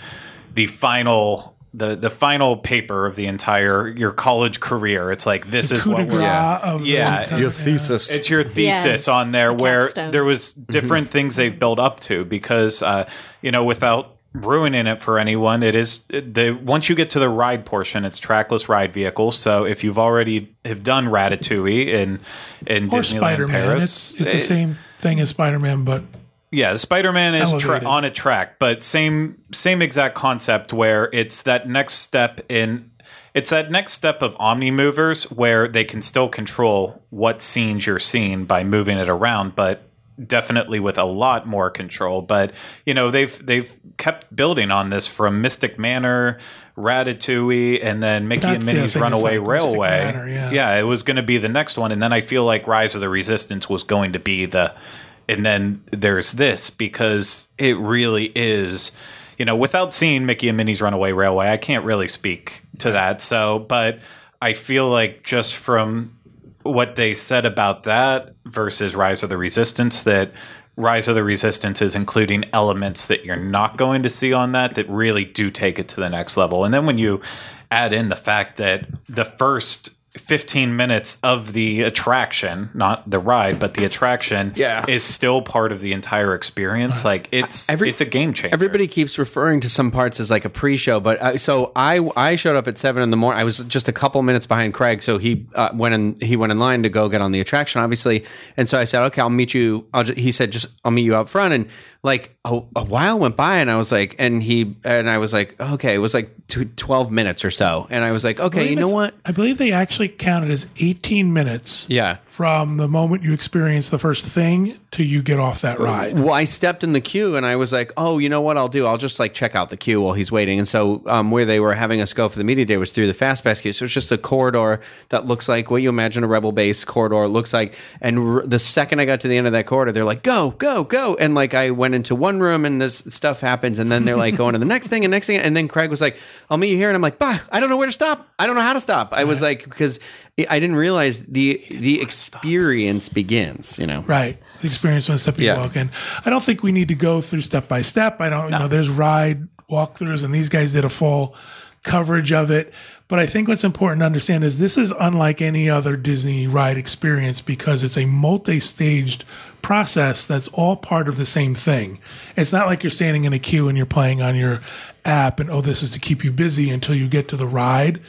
the final the the final paper of the entire your college career. It's like this is what we're yeah, of Yeah, Your thesis. it's your thesis Yes, on there the where capstone. there was different things they've built up to because uh, you know without ruining it for anyone it is the once you get to the ride portion it's trackless ride vehicles so if you've already have done ratatouille in in Or Disneyland Spider Man. Paris It's, it's the same thing as Spider Man, but yeah, Spider-Man is tra- on a track, but same same exact concept where it's that next step in it's that next step of Omnimovers where they can still control what scenes you're seeing by moving it around, but definitely with a lot more control. But you know they've they've kept building on this from Mystic Manor, Ratatouille, and then Mickey and That's the Minnie's Runaway like Railway. Manor, yeah. it was going to be the next one, and then I feel like Rise of the Resistance was going to be the and then there's this because it really is you know without seeing mickey and minnie's runaway railway i can't really speak to that. So but i feel like just from what they said about that versus rise of the resistance that rise of the resistance is including elements that you're not going to see on that that really do take it to the next level. And then when you add in the fact that the first 15 minutes of the attraction, not the ride, but the attraction Yeah. is still part of the entire experience. Like it's Every- it's a game changer. Everybody keeps referring to some parts as like a pre-show, but uh, so I I showed up at seven in the morning. I was just a couple minutes behind Craig, so he uh, went in. He went in line to go get on the attraction, obviously, and so I said, "Okay, I'll meet you." I'll he said, "Just I'll meet you out front." And like a, a while went by, and I was like, and he and I was like, "Okay," it was like tw- twelve minutes or so, and I was like, "Okay, you know what?" I believe they actually counted as 18 minutes Yeah. From the moment you experience the first thing to you get off that ride. Well, I stepped in the queue and I was like, oh, you know what I'll do? I'll just like check out the queue while he's waiting. And so, um, where they were having us go for the media day was through the fast pass queue. So it's just a corridor that looks like what you imagine a rebel base corridor looks like. And r- the second I got to the end of that corridor, they're like, go, go, go. And like I went into one room and this stuff happens. And then they're like going to the next thing and next thing. And then Craig was like, I'll meet you here. And I'm like, bah, I don't know where to stop. I don't know how to stop. I was like, because I didn't realize the the experience begins, you know. Right. The experience when step you Yeah. walk in. I don't think we need to go through step by step. I don't, you know, there's ride walkthroughs and these guys did a full coverage of it. But I think what's important to understand is this is unlike any other Disney ride experience because it's a multi-staged process that's all part of the same thing. It's not like you're standing in a queue and you're playing on your app and oh this is to keep you busy until you get to the ride.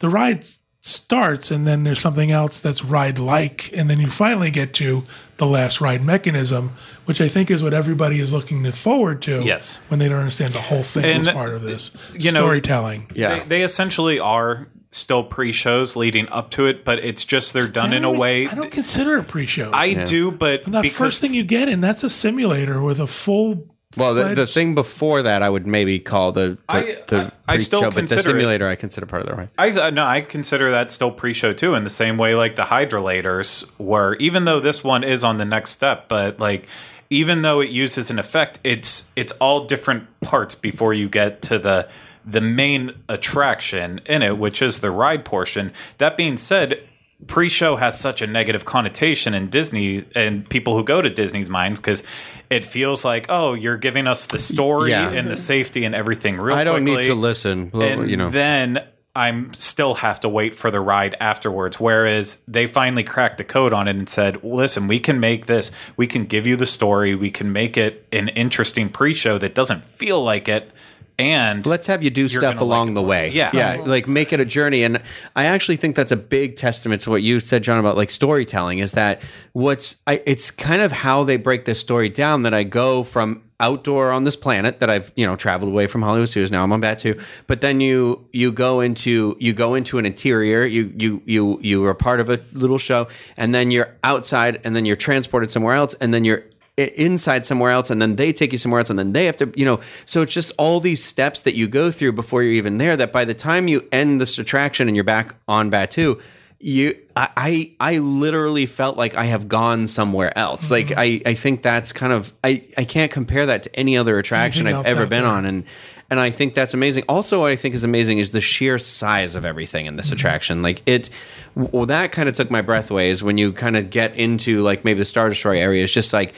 The ride starts and then there's something else that's ride like and then you finally get to the last ride mechanism which i think is what everybody is looking forward to Yes. when they don't understand the whole thing And, as part of this you know, storytelling Yeah. They, they essentially are still pre-shows leading up to it, but it's just they're done in a way. i don't consider it pre-shows I do, but the because first thing you get in that's a simulator with a full Well, the, the thing before that, I would maybe call the the, I- the I- I still pre-show, but the consider it- simulator I consider part of the ride. I no, I consider that still pre-show too. In the same way, like the hydrolators were, even though this one is on the next step, but like even though it uses an effect, it's it's all different parts before you get to the the main attraction in it, which is the ride portion. That being said. Pre-show has such a negative connotation in Disney and people who go to Disney's minds because it feels like, oh, you're giving us the story Yeah. and the safety and everything real I don't quickly need to listen. And you know, then I'm still have to wait for the ride afterwards. Whereas they finally cracked the code on it and said, "Listen, we can make this. We can give you the story. We can make it an interesting pre-show that doesn't feel like it." And let's have you do stuff gonna like along the way. Yeah. yeah, like make it a journey. And I actually think that's a big testament to what you said, John, about like storytelling. Is that what's I, it's kind of how they break this story down. That I go from outdoor on this planet that I've you know traveled away from Hollywood Studios. Now I'm on Batuu, but then you you go into you go into an interior. You you you you are part of a little show, and then you're outside, and then you're transported somewhere else, and then you're i- inside somewhere else and then they take you somewhere else and then they have to you know so it's just all these steps that you go through before you're even there that by the time you end this attraction and you're back on Batuu you I, I I literally felt like I have gone somewhere else. Like I, I think that's kind of I, I can't compare that to any other attraction I've ever been there. on and and I think that's amazing. Also, what I think is amazing is the sheer size of everything in this attraction. Like it, well, that kind of took my breath away. Is when you kind of get into like maybe the Star Destroyer area. It's just like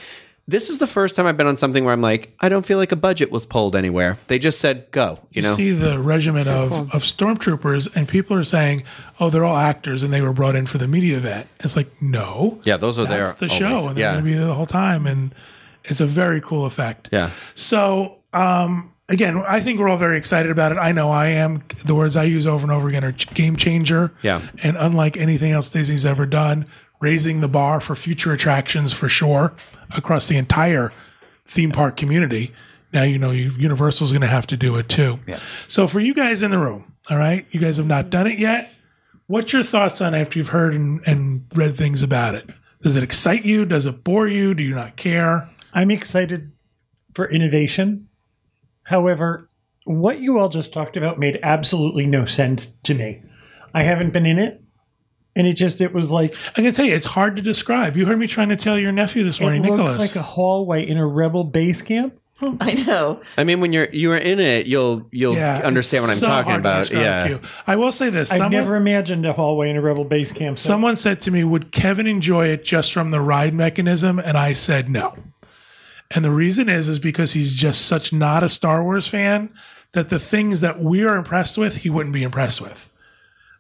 this is the first time I've been on something where I'm like, I don't feel like a budget was pulled anywhere. They just said go. You know, see the regiment of, of stormtroopers and people are saying oh they're all actors and they were brought in for the media event it's like no Yeah, those are that's there the show always. and they're Yeah. going to be there the whole time and it's a very cool effect Yeah. so um again i think we're all very excited about it i know i am the words i use over and over again are ch- game changer Yeah. and unlike anything else disney's ever done raising the bar for future attractions for sure across the entire theme park community. Now you know you, Universal's going to have to do it too. So for you guys in the room, all right, you guys have not done it yet. What's your thoughts on after you've heard and, and read things about it? Does it excite you? Does it bore you? Do you not care? I'm excited for innovation. However, what you all just talked about made absolutely no sense to me. I haven't been in it, and it just it was like I can tell you, it's hard to describe. You heard me trying to tell your nephew this morning, it Nicholas. looks like a hallway in a rebel base camp. *laughs* I know. I mean, when you're you are in it, you'll you'll yeah, understand what I'm so talking hard to about. describe Yeah, to you. I will say this: I've someone, never imagined a hallway in a rebel base camp. So someone said to me, "Would Kevin enjoy it just from the ride mechanism?" And I said no. And the reason is, is because he's just such not a Star Wars fan that the things that we are impressed with, he wouldn't be impressed with.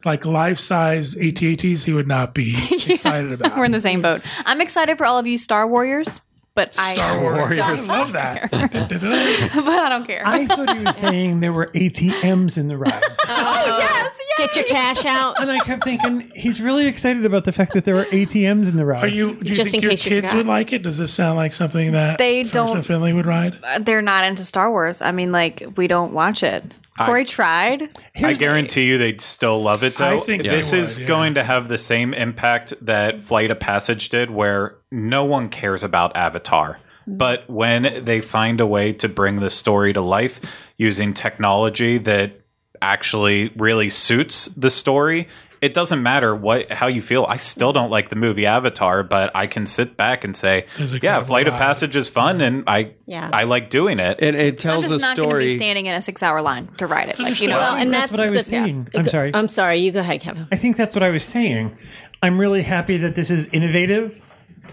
Like life size AT-ATs, he would not be *laughs* excited about. We're in the same boat. I'm excited for all of you Star Warriors, but I Star Wars. I don't love that. *laughs* but I don't care. I thought he was saying there were ATMs in the ride. *laughs* oh yes, yes. Get your cash out. And I kept thinking he's really excited about the fact that there were ATMs in the ride. Are you? Do you Just think in your case you kids forgot. would like it? Does this sound like something that They Ferris don't- and Finley would ride? They're not into Star Wars. I mean, like we don't watch it. Corey tried. I guarantee you they'd still love it though. I think this would, is yeah. going to have the same impact that Flight of Passage did where no one cares about Avatar. But when they find a way to bring the story to life using technology that actually really suits the story, it doesn't matter what how you feel. I still don't like the movie Avatar, but I can sit back and say, "Yeah, kind of Flight of. Passage is fun, and I Yeah. I like doing it." and it I'm tells just a not going to be story. standing in a six-hour line to ride it. Like you know, Well, and that's, that's, what I was the- saying. I'm sorry. I'm sorry. You go ahead, Kevin. I think that's what I was saying. I'm really happy that this is innovative.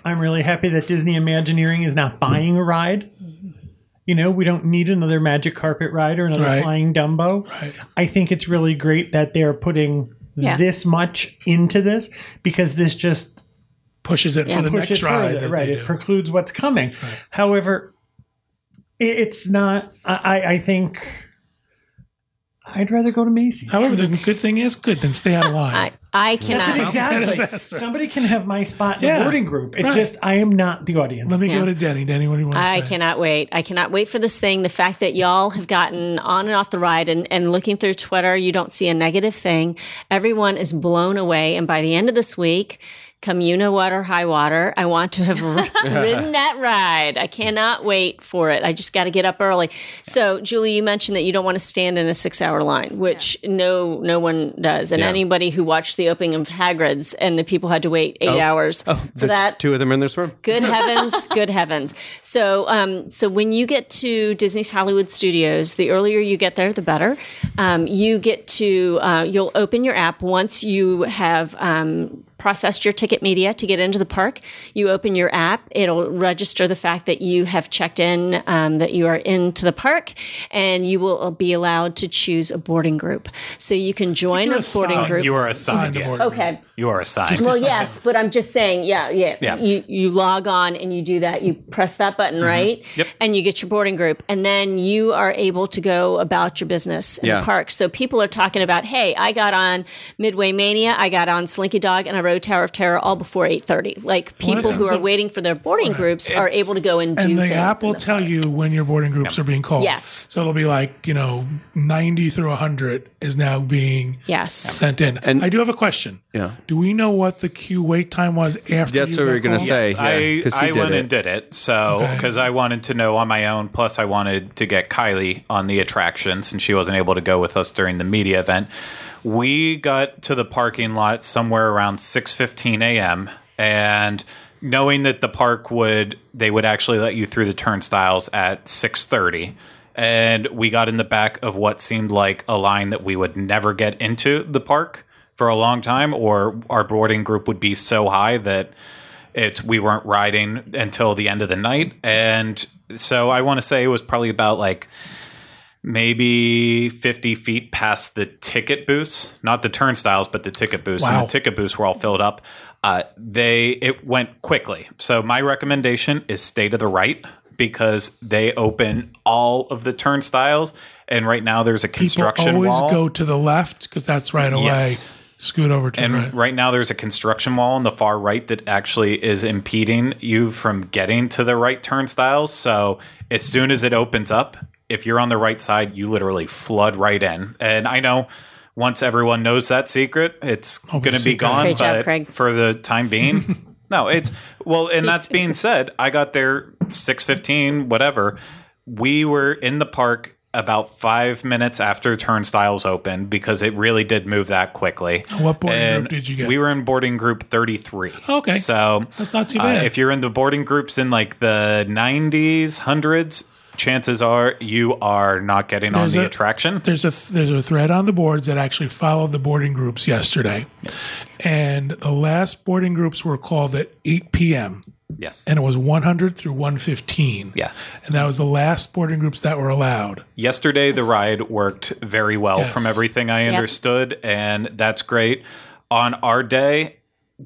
I'm really happy that Disney Imagineering is not buying a ride. You know, we don't need another magic carpet ride or another Right. flying Dumbo. Right. I think it's really great that they're putting Yeah. this much into this because this just Pushes it for the pushes next ride. further, right? It do. precludes what's coming. However, it's not. I, I- I think I'd rather go to Macy's. However, the good thing is, good. Then stay out of *laughs* line. I, I cannot. exactly. Somebody can have my spot in Yeah, the boarding group. It's right. just I am not the audience. Let me Yeah. go to Denny. Denny, what do you want to I say? cannot wait. I cannot wait for this thing. The fact that y'all have gotten on and off the ride and, and looking through Twitter, you don't see a negative thing. Everyone is blown away. And by the end of this week, come you know what or high water, I want to have *laughs* ridden that ride. I cannot wait for it. I just got to get up early. So, Julie, you mentioned that you don't want to stand in a six hour line, which no no one does. And Yeah. anybody who watched the opening of Hagrid's and the people had to wait eight hours for Oh, The that. two of them in their swim. Good *laughs* heavens, good heavens. So, um, so when you get to Disney's Hollywood Studios, the earlier you get there, the better. Um, you get to, uh, you'll open your app once you have, um, processed your ticket media to get into the park. You open your app, it'll register the fact that you have checked in, um, that you are into the park, and you will be allowed to choose a boarding group. So you can join You're a boarding assigned. group. You are assigned. to Yeah. boarding okay. You are assigned. Well, yes, but I'm just saying, yeah, yeah. Yeah. You you log on and you do that. You press that button, mm-hmm. right? Yep. And you get your boarding group, and then you are able to go about your business in Yeah. the park. So people are talking about, hey, I got on Midway Mania, I got on Slinky Dog, and I rode Tower of Terror all before 8:30. Like people who are waiting for their boarding groups are able to go and do and the things. app will the tell park. you when your boarding groups are being called. Yes. So it'll be like, you know, 90 through 100 is now being Yes. sent in. And I do have a question. Yeah. Do we know what the queue wait time was after That's you what we got were gonna called? say. yeah, I, 'cause he I went it. and did it. So, Okay. because I wanted to know on my own. Plus, I wanted to get Kylie on the attraction since she wasn't able to go with us during the media event. We got to the parking lot somewhere around 6:15 a.m. and knowing that the park would they would actually let you through the turnstiles at 6:30 and we got in the back of what seemed like a line that we would never get into the park for a long time or our boarding group would be so high that it we weren't riding until the end of the night and so i want to say it was probably about like maybe 50 feet past the ticket booths not the turnstiles but the ticket booths Wow. and the ticket booths were all filled up uh, they it went quickly so my recommendation is stay to the right because they open all of the turnstiles and right now there's a People construction always wall go to the left because that's right away. Yes. Scoot over to and the right. right now, there's a construction wall on the far right that actually is impeding you from getting to the right turnstiles. So as soon as it opens up, if you're on the right side, you literally flood right in. And I know once everyone knows that secret, it's be going to be gone. Great but Craig. for the time being, *laughs* no, it's well. And that's being said, I got there six fifteen, whatever. We were in the park about five minutes after turnstiles opened because it really did move that quickly. What boarding And group did you get? We were in boarding group 33. Okay. So That's not too uh, bad. if you're in the boarding groups in like the 90s, 100s, chances are you are not getting There's on the a- attraction. there's a there's a thread on the boards that actually followed the boarding groups yesterday, and the last boarding groups were called at 8 p.m. Yes. and it was 100 through 115. Yeah. and that was the last boarding groups that were allowed. Yesterday, the ride worked very well Yes. from everything I understood, and that's great. On our day,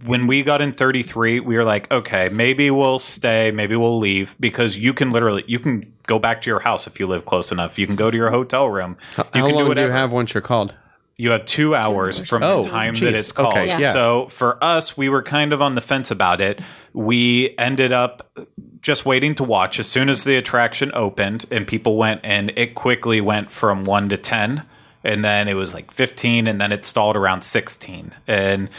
when we got in 33, we were like, okay, maybe we'll stay, maybe we'll leave because you can literally you can go back to your house if you live close enough. You can go to your hotel room. You How can long do you have once you're called? You have two hours from Oh, the time geez. that it's called. Okay, Yeah. yeah. So for us, we were kind of on the fence about it. We ended up just waiting to watch. As soon as the attraction opened and people went, and it quickly went from one to 10, and then it was like 15, and then it stalled around 16. And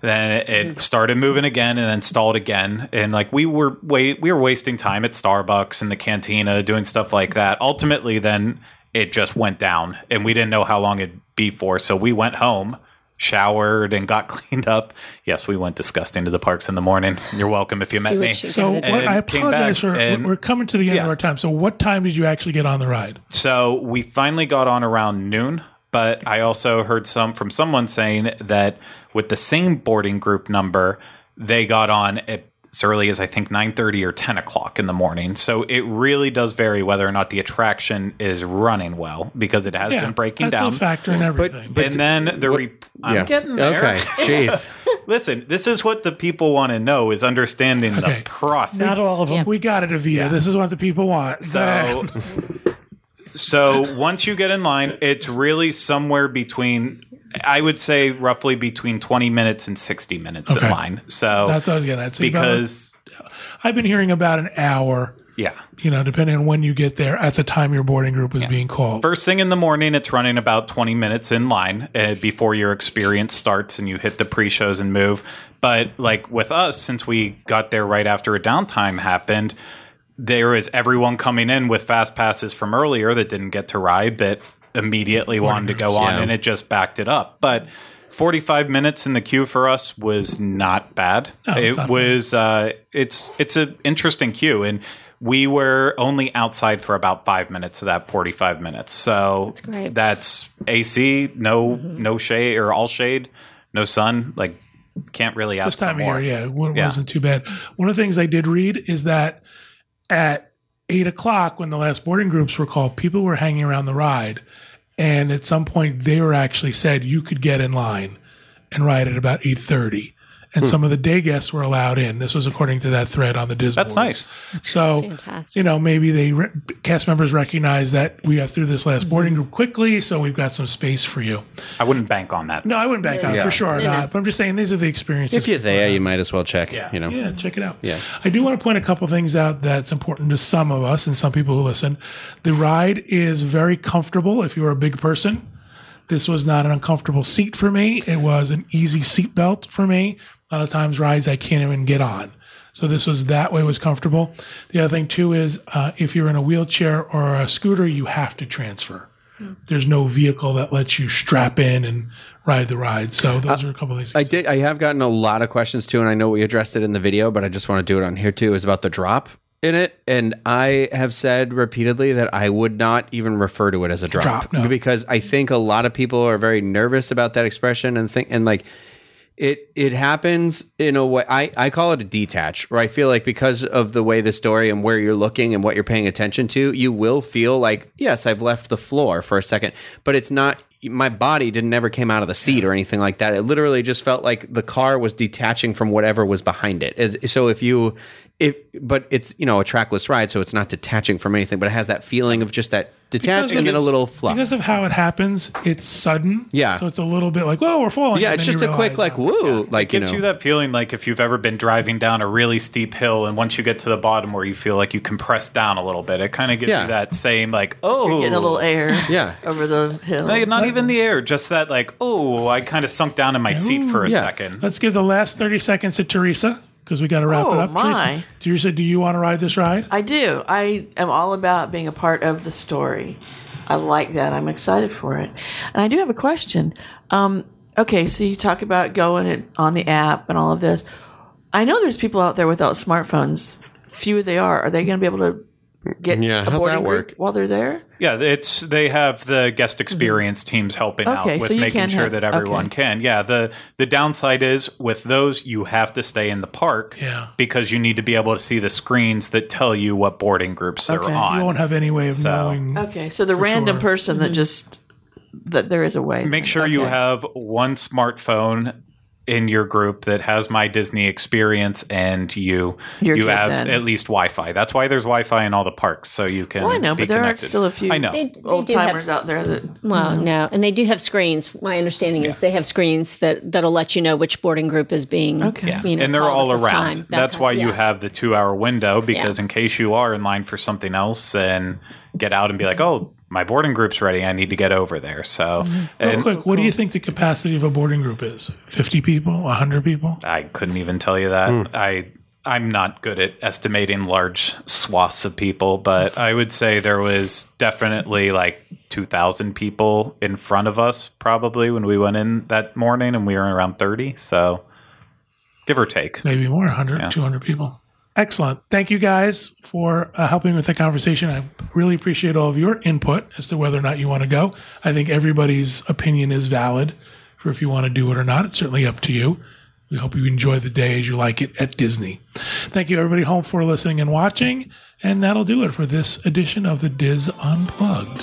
then it hmm. started moving again and then stalled again and like we were wait we were wasting time at Starbucks and the cantina doing stuff like that ultimately then it just went down and we didn't know how long it'd be for so we went home showered and got *laughs* cleaned up yes we went disgusting to the parks in the morning you're welcome if you met me you So what, I apologize for and- we're coming to the end Yeah. of our time. So what time did you actually get on the ride? So we finally got on around noon, but I also heard some from someone saying that with the same boarding group number, they got on at as early as I think 9:30 or 10 o'clock in the morning. So it really does vary whether or not the attraction is running well because it has Yeah, been breaking that's down. a factor in everything. but and then the re- I'm Yeah. getting there. Okay. Jeez. *laughs* Listen, this is what the people want to know is understanding Okay. the process. Not all of them. we got it, Avita. This is what the people want. So, so once you get in line, it's really somewhere between, I would say, roughly between twenty minutes and sixty minutes Okay. in line. So that's what I was getting at. So about- because I've been hearing about an hour. yeah, You know, depending on when you get there, at the time your boarding group was being called. first thing in the morning, it's running about twenty minutes in line uh, before your experience starts and you hit the pre-shows and move. But like with us, since we got there right after a downtime happened. There is everyone coming in with fast passes from earlier that didn't get to ride that immediately wanted to go on Yeah. and it just backed it up. But 45 minutes in the queue for us was not bad. No, it not was uh, it's it's an interesting queue and we were only outside for about 5 minutes of that 45 minutes. So that's great. That's AC, no no shade or all shade, no sun, like can't really ask this time for of year, yeah, it Yeah. wasn't too bad. One of the things I did read is that at eight o'clock, when the last boarding groups were called, people were hanging around the ride, and at some point they were actually said you could get in line and ride at about 8.30 and hmm. some of the day guests were allowed in. This was according to that thread on the Disney. That's nice. That's so, fantastic. you know, maybe they re- cast members recognize that we got through this last boarding mm-hmm. group quickly, so we've got some space for you. I wouldn't bank on that. No, I wouldn't bank yeah. on it for sure yeah. not. But I'm just saying these are the experiences. If you're there, you might as well check. Yeah. You know, yeah, check it out. Yeah, I do want to point a couple things out that's important to some of us and some people who listen. The ride is very comfortable if you're a big person. This was not an uncomfortable seat for me. It was an easy seat belt for me. A lot of times rides I can't even get on. So this was that way was comfortable. The other thing too is uh, if you're in a wheelchair or a scooter, you have to transfer. There's no vehicle that lets you strap in and ride the ride. So those are a couple of things. I did. I have gotten a lot of questions too, and I know we addressed it in the video, but I just want to do it on here too. Is about the drop in it, and I have said repeatedly that I would not even refer to it as a drop, Drop, no. because I think a lot of people are very nervous about that expression and think and like it it happens in a way I, I call it a detach where i feel like because of the way the story and where you're looking and what you're paying attention to you will feel like yes i've left the floor for a second but it's not my body didn't never came out of the seat or anything like that. It literally just felt like the car was detaching from whatever was behind it. As, so if you if but it's you know a trackless ride so it's not detaching from anything but it has that feeling of just that detach and then a little fluff Because of how it happens, it's sudden. Yeah. So it's a little bit like, whoa, we're falling. yeah and it's just a quick realize, like woo like you gives know you that feeling like if you've ever been driving down a really steep hill and once you get to the bottom where you feel like you compress down a little bit, it kind of gives Yeah. you that same like, oh, Getting a little air *laughs* Yeah. over the hill. No, not even the air, just that like, oh, I kind of sunk down in my seat for a yeah. second. Let's give the last 30 seconds to Teresa because we got to wrap Oh, it up. my. Teresa, do you want to ride this ride? I do. I am all about being a part of the story. I like that. I'm excited for it. And I do have a question. Um, okay, so you talk about going it on the app and all of this. I know there's people out there without smartphones. Few they are. Are they going to be able to get Yeah, a how's boarding that group work? while they're there? Yeah, it's they have the guest experience teams helping Mm-hmm. Okay, out with so making sure have- that everyone okay. can. Yeah, the the downside is with those you have to stay in the park Yeah. because you need to be able to see the screens that tell you what boarding groups they're Okay. You on. You won't have any way of knowing. Okay, so the random sure. person that just that there is a way. Make sure you have one smartphone in your group that has my Disney experience and you You're you have then. at least Wi-Fi. That's why there's Wi-Fi in all the parks so you can Well, I know, be but there are still a few I know. They, they old do have- timers out there that Well, mm-hmm. no, and they do have screens. My understanding is they have screens that that'll let you know which boarding group is being. Okay. Yeah. You know, and they're all around. time, that That's kind- why you have the two hour window because Yeah. in case you are in line for something else and get out and be like, mm-hmm. oh, my boarding group's ready. I need to get over there. So, Real and quick, what do you think the capacity of a boarding group is? 50 people? 100 people? I couldn't even tell you that. Hmm. I I'm not good at estimating large swaths of people, but I would say there was definitely like 2,000 people in front of us probably when we went in that morning, and we were around 30. So, give or take. Maybe more, 100, 200 people. Excellent. Thank you guys for uh, helping with the conversation. I really appreciate all of your input as to whether or not you want to go. I think everybody's opinion is valid for if you want to do it or not. It's certainly up to you. We hope you enjoy the day as you like it at Disney. Thank you, everybody, home for listening and watching. And that'll do it for this edition of the DIS Unplugged.